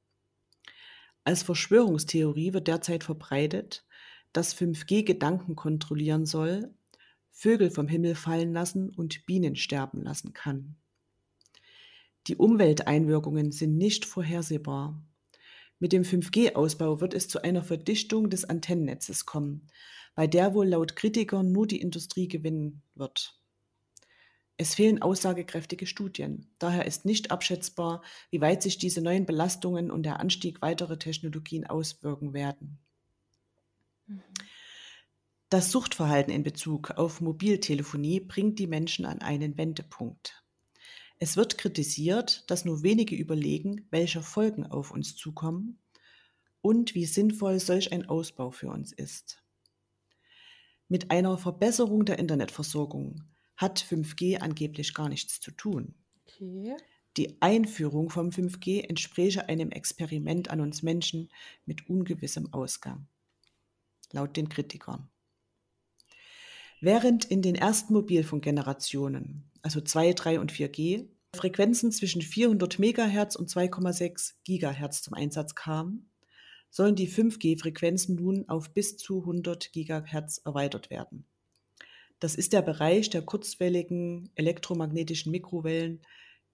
Als Verschwörungstheorie wird derzeit verbreitet, dass 5G Gedanken kontrollieren soll, Vögel vom Himmel fallen lassen und Bienen sterben lassen kann. Die Umwelteinwirkungen sind nicht vorhersehbar. Mit dem 5G-Ausbau wird es zu einer Verdichtung des Antennennetzes kommen, bei der wohl laut Kritikern nur die Industrie gewinnen wird. Es fehlen aussagekräftige Studien. Daher ist nicht abschätzbar, wie weit sich diese neuen Belastungen und der Anstieg weiterer Technologien auswirken werden. Das Suchtverhalten in Bezug auf Mobiltelefonie bringt die Menschen an einen Wendepunkt. Es wird kritisiert, dass nur wenige überlegen, welche Folgen auf uns zukommen und wie sinnvoll solch ein Ausbau für uns ist. Mit einer Verbesserung der Internetversorgung hat 5G angeblich gar nichts zu tun. Okay. Die Einführung vom 5G entspräche einem Experiment an uns Menschen mit ungewissem Ausgang, laut den Kritikern. Während in den ersten Mobilfunkgenerationen, also 2, 3 und 4G, Frequenzen zwischen 400 MHz und 2,6 GHz zum Einsatz kamen, sollen die 5G-Frequenzen nun auf bis zu 100 GHz erweitert werden. Das ist der Bereich der kurzwelligen elektromagnetischen Mikrowellen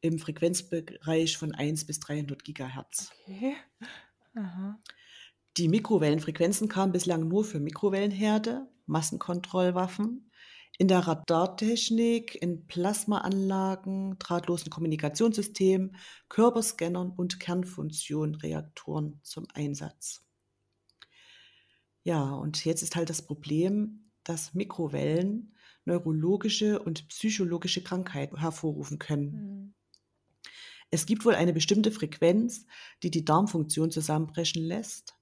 im Frequenzbereich von 1 bis 300 GHz. Okay. Die Mikrowellenfrequenzen kamen bislang nur für Mikrowellenherde, Massenkontrollwaffen, in der Radartechnik, in Plasmaanlagen, drahtlosen Kommunikationssystemen, Körperscannern und Kernfusionreaktoren zum Einsatz. Ja, und jetzt ist halt das Problem, dass Mikrowellen neurologische und psychologische Krankheiten hervorrufen können. Mhm. Es gibt wohl eine bestimmte Frequenz, die die Darmfunktion zusammenbrechen lässt,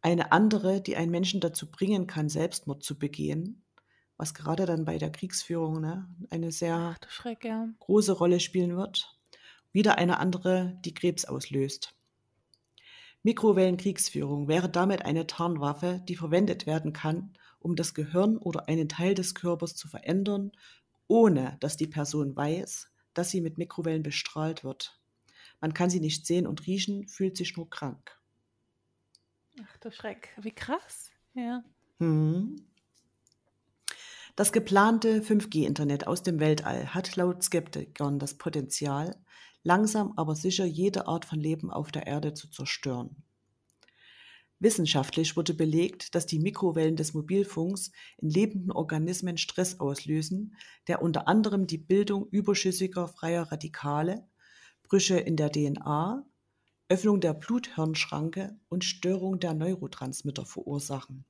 eine andere, die einen Menschen dazu bringen kann, Selbstmord zu begehen was gerade dann bei der Kriegsführung ne, eine sehr Ach, Schreck, ja. große Rolle spielen wird. Wieder eine andere, die Krebs auslöst. Mikrowellenkriegsführung wäre damit eine Tarnwaffe, die verwendet werden kann, um das Gehirn oder einen Teil des Körpers zu verändern, ohne dass die Person weiß, dass sie mit Mikrowellen bestrahlt wird. Man kann sie nicht sehen und riechen, fühlt sich nur krank. Ach du Schreck, wie krass. Ja. Hm. Das geplante 5G-Internet aus dem Weltall hat laut Skeptikern das Potenzial, langsam aber sicher jede Art von Leben auf der Erde zu zerstören. Wissenschaftlich wurde belegt, dass die Mikrowellen des Mobilfunks in lebenden Organismen Stress auslösen, der unter anderem die Bildung überschüssiger freier Radikale, Brüche in der DNA, Öffnung der Bluthirnschranke und Störung der Neurotransmitter verursachen.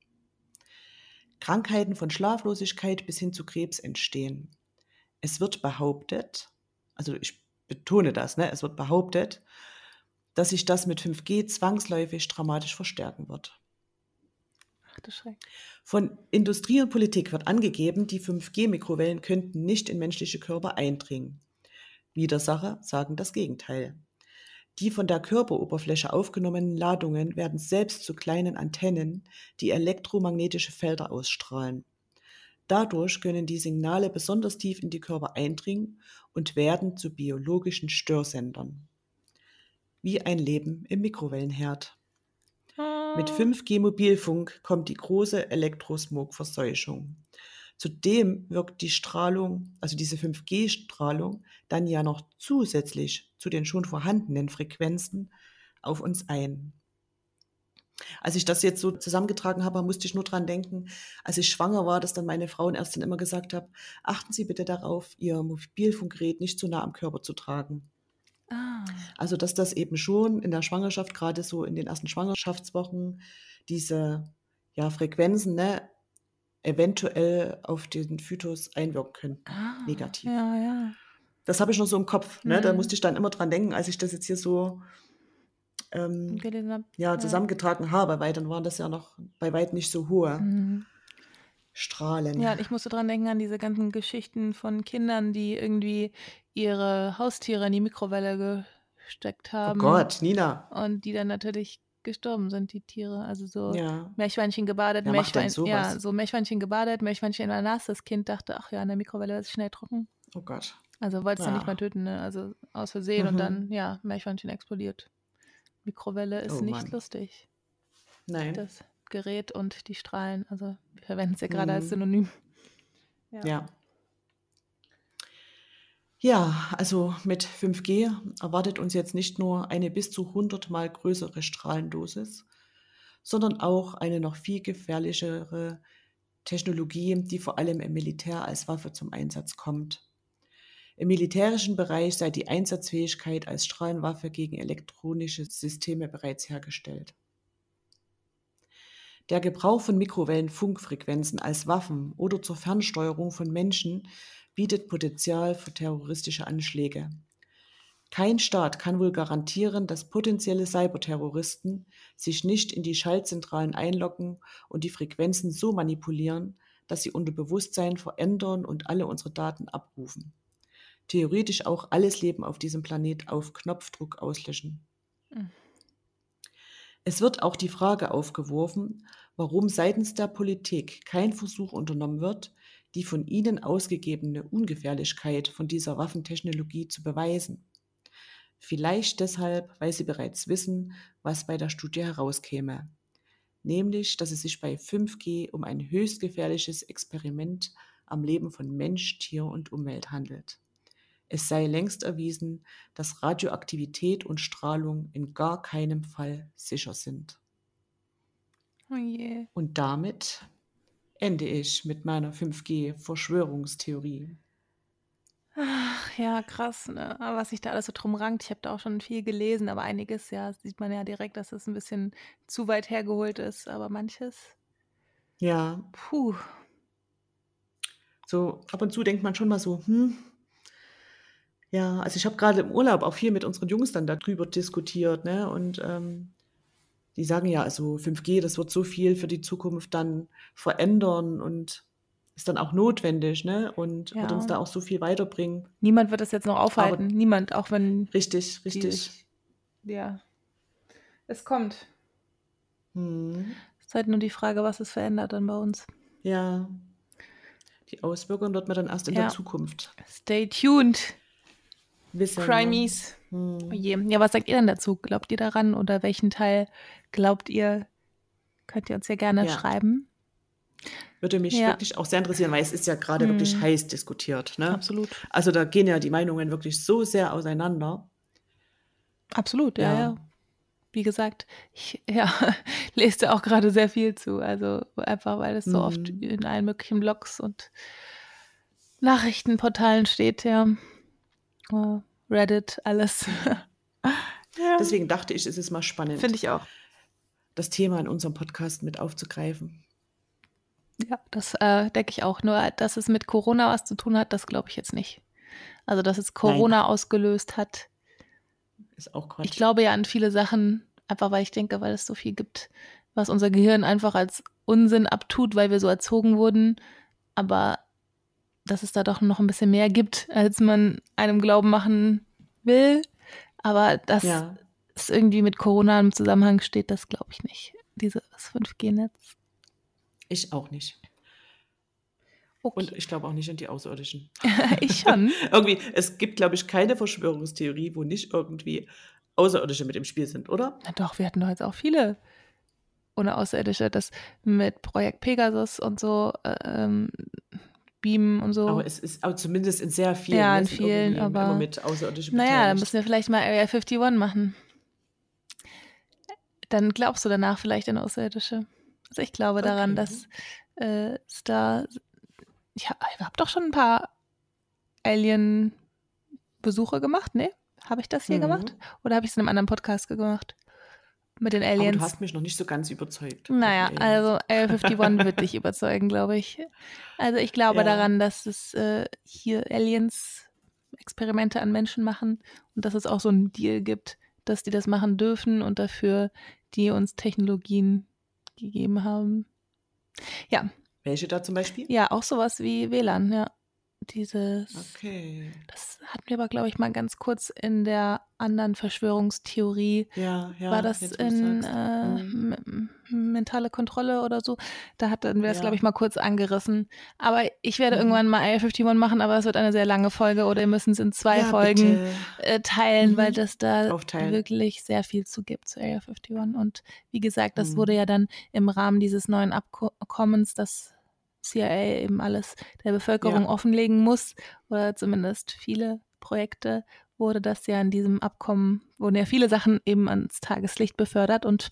Krankheiten von Schlaflosigkeit bis hin zu Krebs entstehen. Es wird behauptet, also ich betone das, ne, es wird behauptet, dass sich das mit 5G zwangsläufig dramatisch verstärken wird. Ach, du Schreck. Von Industrie und Politik wird angegeben, die 5G-Mikrowellen könnten nicht in menschliche Körper eindringen. Widersacher sagen das Gegenteil. Die von der Körperoberfläche aufgenommenen Ladungen werden selbst zu kleinen Antennen, die elektromagnetische Felder ausstrahlen. Dadurch können die Signale besonders tief in die Körper eindringen und werden zu biologischen Störsendern. Wie ein Leben im Mikrowellenherd. Mit 5G-Mobilfunk kommt die große Elektrosmogverseuchung. Zudem wirkt die Strahlung, also diese 5G-Strahlung, dann ja noch zusätzlich zu den schon vorhandenen Frequenzen auf uns ein. Als ich das jetzt so zusammengetragen habe, musste ich nur dran denken, als ich schwanger war, dass dann meine Frauenärztin immer gesagt hat, achten Sie bitte darauf, Ihr Mobilfunkgerät nicht zu nah am Körper zu tragen. Ah. Also, dass das eben schon in der Schwangerschaft, gerade so in den ersten Schwangerschaftswochen, diese ja, Frequenzen ne, eventuell auf den Fötus einwirken können. Ah, negativ. Ja, ja. Das habe ich noch so im Kopf. Ne? Mhm. Da musste ich dann immer dran denken, als ich das jetzt hier so ähm, ja, zusammengetragen ja. habe, weil dann waren das ja noch bei weitem nicht so hohe mhm. Strahlen. Ja, ich musste dran denken an diese ganzen Geschichten von Kindern, die irgendwie ihre Haustiere in die Mikrowelle gesteckt oh haben. Oh Gott, Nina. Und die dann natürlich gestorben sind, die Tiere. Also so Ja. Meerschweinchen gebadet, Wer macht denn Meerschwein, ja, so Meerschweinchen gebadet, Meerschweinchen war nass. Das Kind dachte, ach ja, in der Mikrowelle ist es schnell trocken. Oh Gott. Also wollte es dann nicht Ja. mal töten, ne? Also aus Versehen und Mhm. dann, ja, Meerschweinchen explodiert. Mikrowelle ist Oh nicht Mann. lustig. Nein. Das Gerät und die Strahlen, also wir verwenden es ja gerade als Mhm. Synonym. Ja. Ja, also mit 5G erwartet uns jetzt nicht nur eine bis zu 100 mal größere Strahlendosis, sondern auch eine noch viel gefährlichere Technologie, die vor allem im Militär als Waffe zum Einsatz kommt. Im militärischen Bereich sei die Einsatzfähigkeit als Strahlenwaffe gegen elektronische Systeme bereits hergestellt. Der Gebrauch von Mikrowellenfunkfrequenzen als Waffen oder zur Fernsteuerung von Menschen bietet Potenzial für terroristische Anschläge. Kein Staat kann wohl garantieren, dass potenzielle Cyberterroristen sich nicht in die Schaltzentralen einloggen und die Frequenzen so manipulieren, dass sie unser Bewusstsein verändern und alle unsere Daten abrufen. Theoretisch auch alles Leben auf diesem Planet auf Knopfdruck auslöschen. Mhm. Es wird auch die Frage aufgeworfen, warum seitens der Politik kein Versuch unternommen wird, die von ihnen ausgegebene Ungefährlichkeit von dieser Waffentechnologie zu beweisen. Vielleicht deshalb, weil sie bereits wissen, was bei der Studie herauskäme, nämlich, dass es sich bei 5G um ein höchst gefährliches Experiment am Leben von Mensch, Tier und Umwelt handelt. Es sei längst erwiesen, dass Radioaktivität und Strahlung in gar keinem Fall sicher sind. Oh je. Und damit ende ich mit meiner 5G-Verschwörungstheorie. Ach, ja, krass, ne? Was sich da alles so drum rankt, ich habe da auch schon viel gelesen, aber einiges, ja, sieht man ja direkt, dass es ein bisschen zu weit hergeholt ist, aber manches, Ja, puh, so ab und zu denkt man schon mal so, hm, ja, also ich habe gerade im Urlaub auch viel mit unseren Jungs dann darüber diskutiert, ne? Und ähm, die sagen ja, also 5G, das wird so viel für die Zukunft dann verändern und ist dann auch notwendig, ne? Und wird Ja. uns da auch so viel weiterbringen. niemand wird das jetzt noch aufhalten, niemand, auch wenn Richtig, die richtig. sich, ja, es kommt. Hm. Es ist halt nur die Frage, was es verändert dann bei uns. Ja. Die Auswirkungen wird man dann erst in Ja. der Zukunft Stay tuned, wissen. Crimies. Hm. Oh. Ja, was sagt ihr denn dazu? Glaubt ihr daran oder welchen Teil glaubt ihr? Könnt ihr uns ja gerne Ja. schreiben. Würde mich Ja. wirklich auch sehr interessieren, weil es ist ja gerade wirklich Hm. heiß diskutiert. Ne? Absolut. Also da gehen ja die Meinungen wirklich so sehr auseinander. Absolut, ja, Ja. ja. Wie gesagt, ich ja, lese auch gerade sehr viel zu. Also einfach, weil es so oft Mhm. in allen möglichen Blogs und Nachrichtenportalen steht, ja. Äh, Reddit, alles. ja. Deswegen dachte ich, es ist mal spannend, Finde ich auch. das Thema in unserem Podcast mit aufzugreifen. Ja, das äh, denke ich auch. Nur, dass es mit Corona was zu tun hat, das glaube ich jetzt nicht. Also, dass es Corona ausgelöst hat. Ist auch Quatsch. Ich glaube ja an viele Sachen, einfach weil ich denke, weil es so viel gibt, was unser Gehirn einfach als Unsinn abtut, weil wir so erzogen wurden. Aber dass es da doch noch ein bisschen mehr gibt, als man einem Glauben machen will. Aber dass ja, es irgendwie mit Corona im Zusammenhang steht, das glaube ich nicht. Dieses 5G-Netz. ich auch nicht. Und ich glaube auch nicht an die Außerirdischen. ich schon. Irgendwie, es gibt, glaube ich, keine Verschwörungstheorie, wo nicht irgendwie Außerirdische mit im Spiel sind, oder? Na doch, wir hatten doch jetzt auch viele ohne Außerirdische. Das mit Projekt Pegasus und so, äh, ähm, Beam und so. Aber es ist auch zumindest in sehr vielen. Ja, in sind vielen, aber- Immer mit Außerirdischen naja, dann müssen wir vielleicht mal Area 51 machen. Dann glaubst du danach vielleicht an Außerirdische. Also ich glaube daran, Okay. dass äh, es da. Ich habe hab doch schon ein paar Alien-Besuche gemacht, ne? Habe ich das hier Mhm. gemacht? Oder habe ich es in einem anderen Podcast gemacht? Mit den Aber Aliens. du hast mich noch nicht so ganz überzeugt. Naja, also Area 51 wird dich überzeugen, glaube ich. Also ich glaube Ja. daran, dass es äh, hier Aliens Experimente an Menschen machen und dass es auch so einen Deal gibt, dass die das machen dürfen und dafür die uns Technologien gegeben haben. Welche da zum Beispiel? Ja, auch sowas wie WLAN, ja. Dieses, Okay. das hatten wir aber, glaube ich, mal ganz kurz in der anderen Verschwörungstheorie. Ja, ja. War das in äh, Mhm. mentale Kontrolle oder so? Da hatten wir es, Ja. glaube ich, mal kurz angerissen. Aber ich werde Mhm. irgendwann mal Area 51 machen, aber es wird eine sehr lange Folge oder ihr müsst es in zwei ja, Folgen äh, teilen, Mhm. weil das da Aufteilen. wirklich sehr viel zu gibt zu Area 51. Und wie gesagt, das Mhm. wurde ja dann im Rahmen dieses neuen Abkommens, das CIA eben alles der Bevölkerung Ja. offenlegen muss, oder zumindest viele Projekte, wurde das ja in diesem Abkommen, wurden ja viele Sachen eben ans Tageslicht befördert und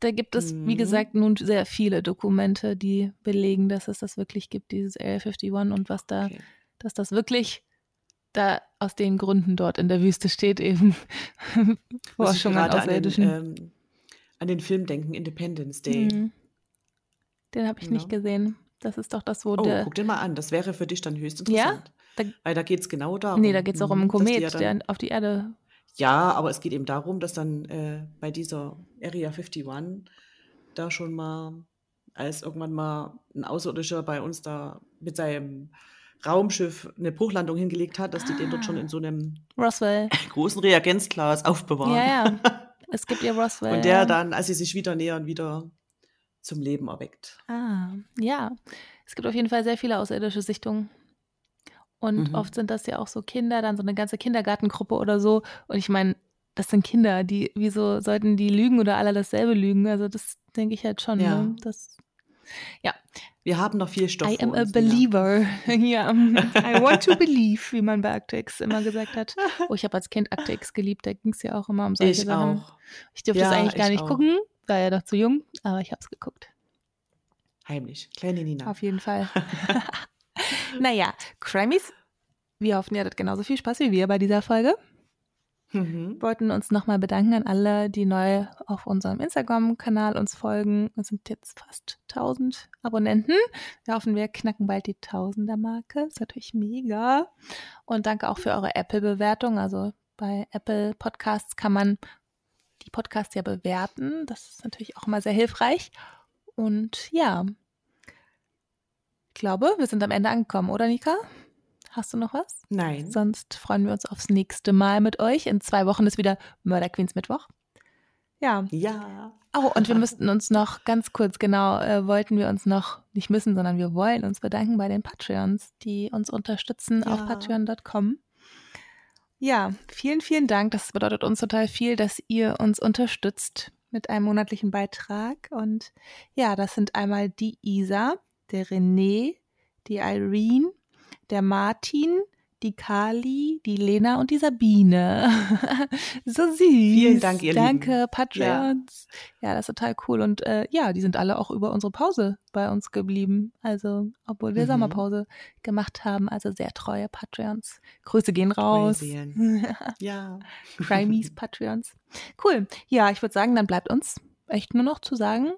da gibt es, wie Mhm. gesagt, nun sehr viele Dokumente, die belegen, dass es das wirklich gibt, dieses Area 51 und was da Okay. dass das wirklich da aus den Gründen dort in der Wüste steht, eben Forschung an gerade an den, Außerirdischen. ähm, an den Film denken, Independence Day. Mhm. Den habe ich nicht Ja. gesehen. Das ist doch das, wo Oh, der. guck dir mal an, das wäre für dich dann höchst Ja? interessant. Da- Weil da geht es genau darum. Nee, da geht es auch um einen Komet, ja, der auf die Erde. ja, aber es geht eben darum, dass dann äh, bei dieser Area 51 da schon mal, als irgendwann mal ein Außerirdischer bei uns da mit seinem Raumschiff eine Bruchlandung hingelegt hat, dass die den dort schon Ah. in so einem Roswell. großen Reagenzglas aufbewahren. Ja, ja. Es gibt ja Roswell. Und der ja. dann, als sie sich wieder nähern, wieder zum Leben erweckt. Ah, ja. Es gibt auf jeden Fall sehr viele außerirdische Sichtungen. Und Mhm. oft sind das ja auch so Kinder, dann so eine ganze Kindergartengruppe oder so. Und ich meine, das sind Kinder, die, wieso sollten die lügen oder alle dasselbe lügen? Also das denke ich halt schon. Ja. Ne? Das, Wir haben noch viel Stoff I am a believer. ja. I want to believe, wie man bei Actix immer gesagt hat. Oh, ich habe als Kind Actix geliebt, da ging es ja auch immer um solche Ich Sachen. auch. Ich durfte Ja, eigentlich gar ich nicht auch. gucken, war ja noch zu jung, aber ich habe es geguckt. Heimlich. Kleine Nina. Auf jeden Fall. naja, Crimies, wir hoffen, ihr hattet genauso viel Spaß wie wir bei dieser Folge. Mhm. Wir wollten uns nochmal bedanken an alle, die neu auf unserem Instagram-Kanal uns folgen. Es sind jetzt fast 1000 Abonnenten. Wir hoffen, wir knacken bald die Tausender-Marke. Ist natürlich mega. Und danke auch für eure Apple-Bewertung. Also bei Apple Podcasts kann man die Podcasts ja bewerten. Das ist natürlich auch immer sehr hilfreich. Und ja, ich glaube, wir sind am Ende angekommen, oder Nika? Hast du noch was? Nein. Sonst freuen wir uns aufs nächste Mal mit euch. In zwei Wochen ist wieder Murder Queens Mittwoch. Ja. Ja. Oh, und wir müssten uns noch ganz kurz, genau, äh, wollten wir uns noch, nicht müssen, sondern wir wollen uns bedanken bei den Patreons, die uns unterstützen auf Ja. patreon.com. Ja, vielen, vielen Dank. Das bedeutet uns total viel, dass ihr uns unterstützt mit einem monatlichen Beitrag. Und ja, das sind einmal die Isa, der René, die Irene, der Martin, die Kali, die Lena und die Sabine. so süß. Vielen Dank, ihr Danke, Lieben. Patreons. Ja. das ist total cool. Und äh, ja, die sind alle auch über unsere Pause bei uns geblieben. Also, obwohl wir Mhm. Sommerpause gemacht haben. Also sehr treue Patreons. Grüße gehen raus. Ja. Crimies Patreons. Cool. Ja, ich würde sagen, dann bleibt uns echt nur noch zu sagen,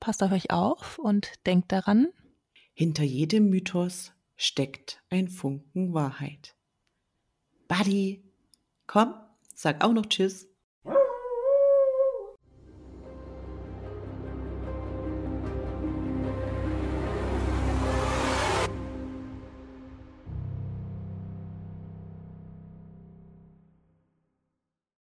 passt auf euch auf und denkt daran, Hinter jedem Mythos steckt ein Funken Wahrheit. Buddy, komm, sag auch noch Tschüss.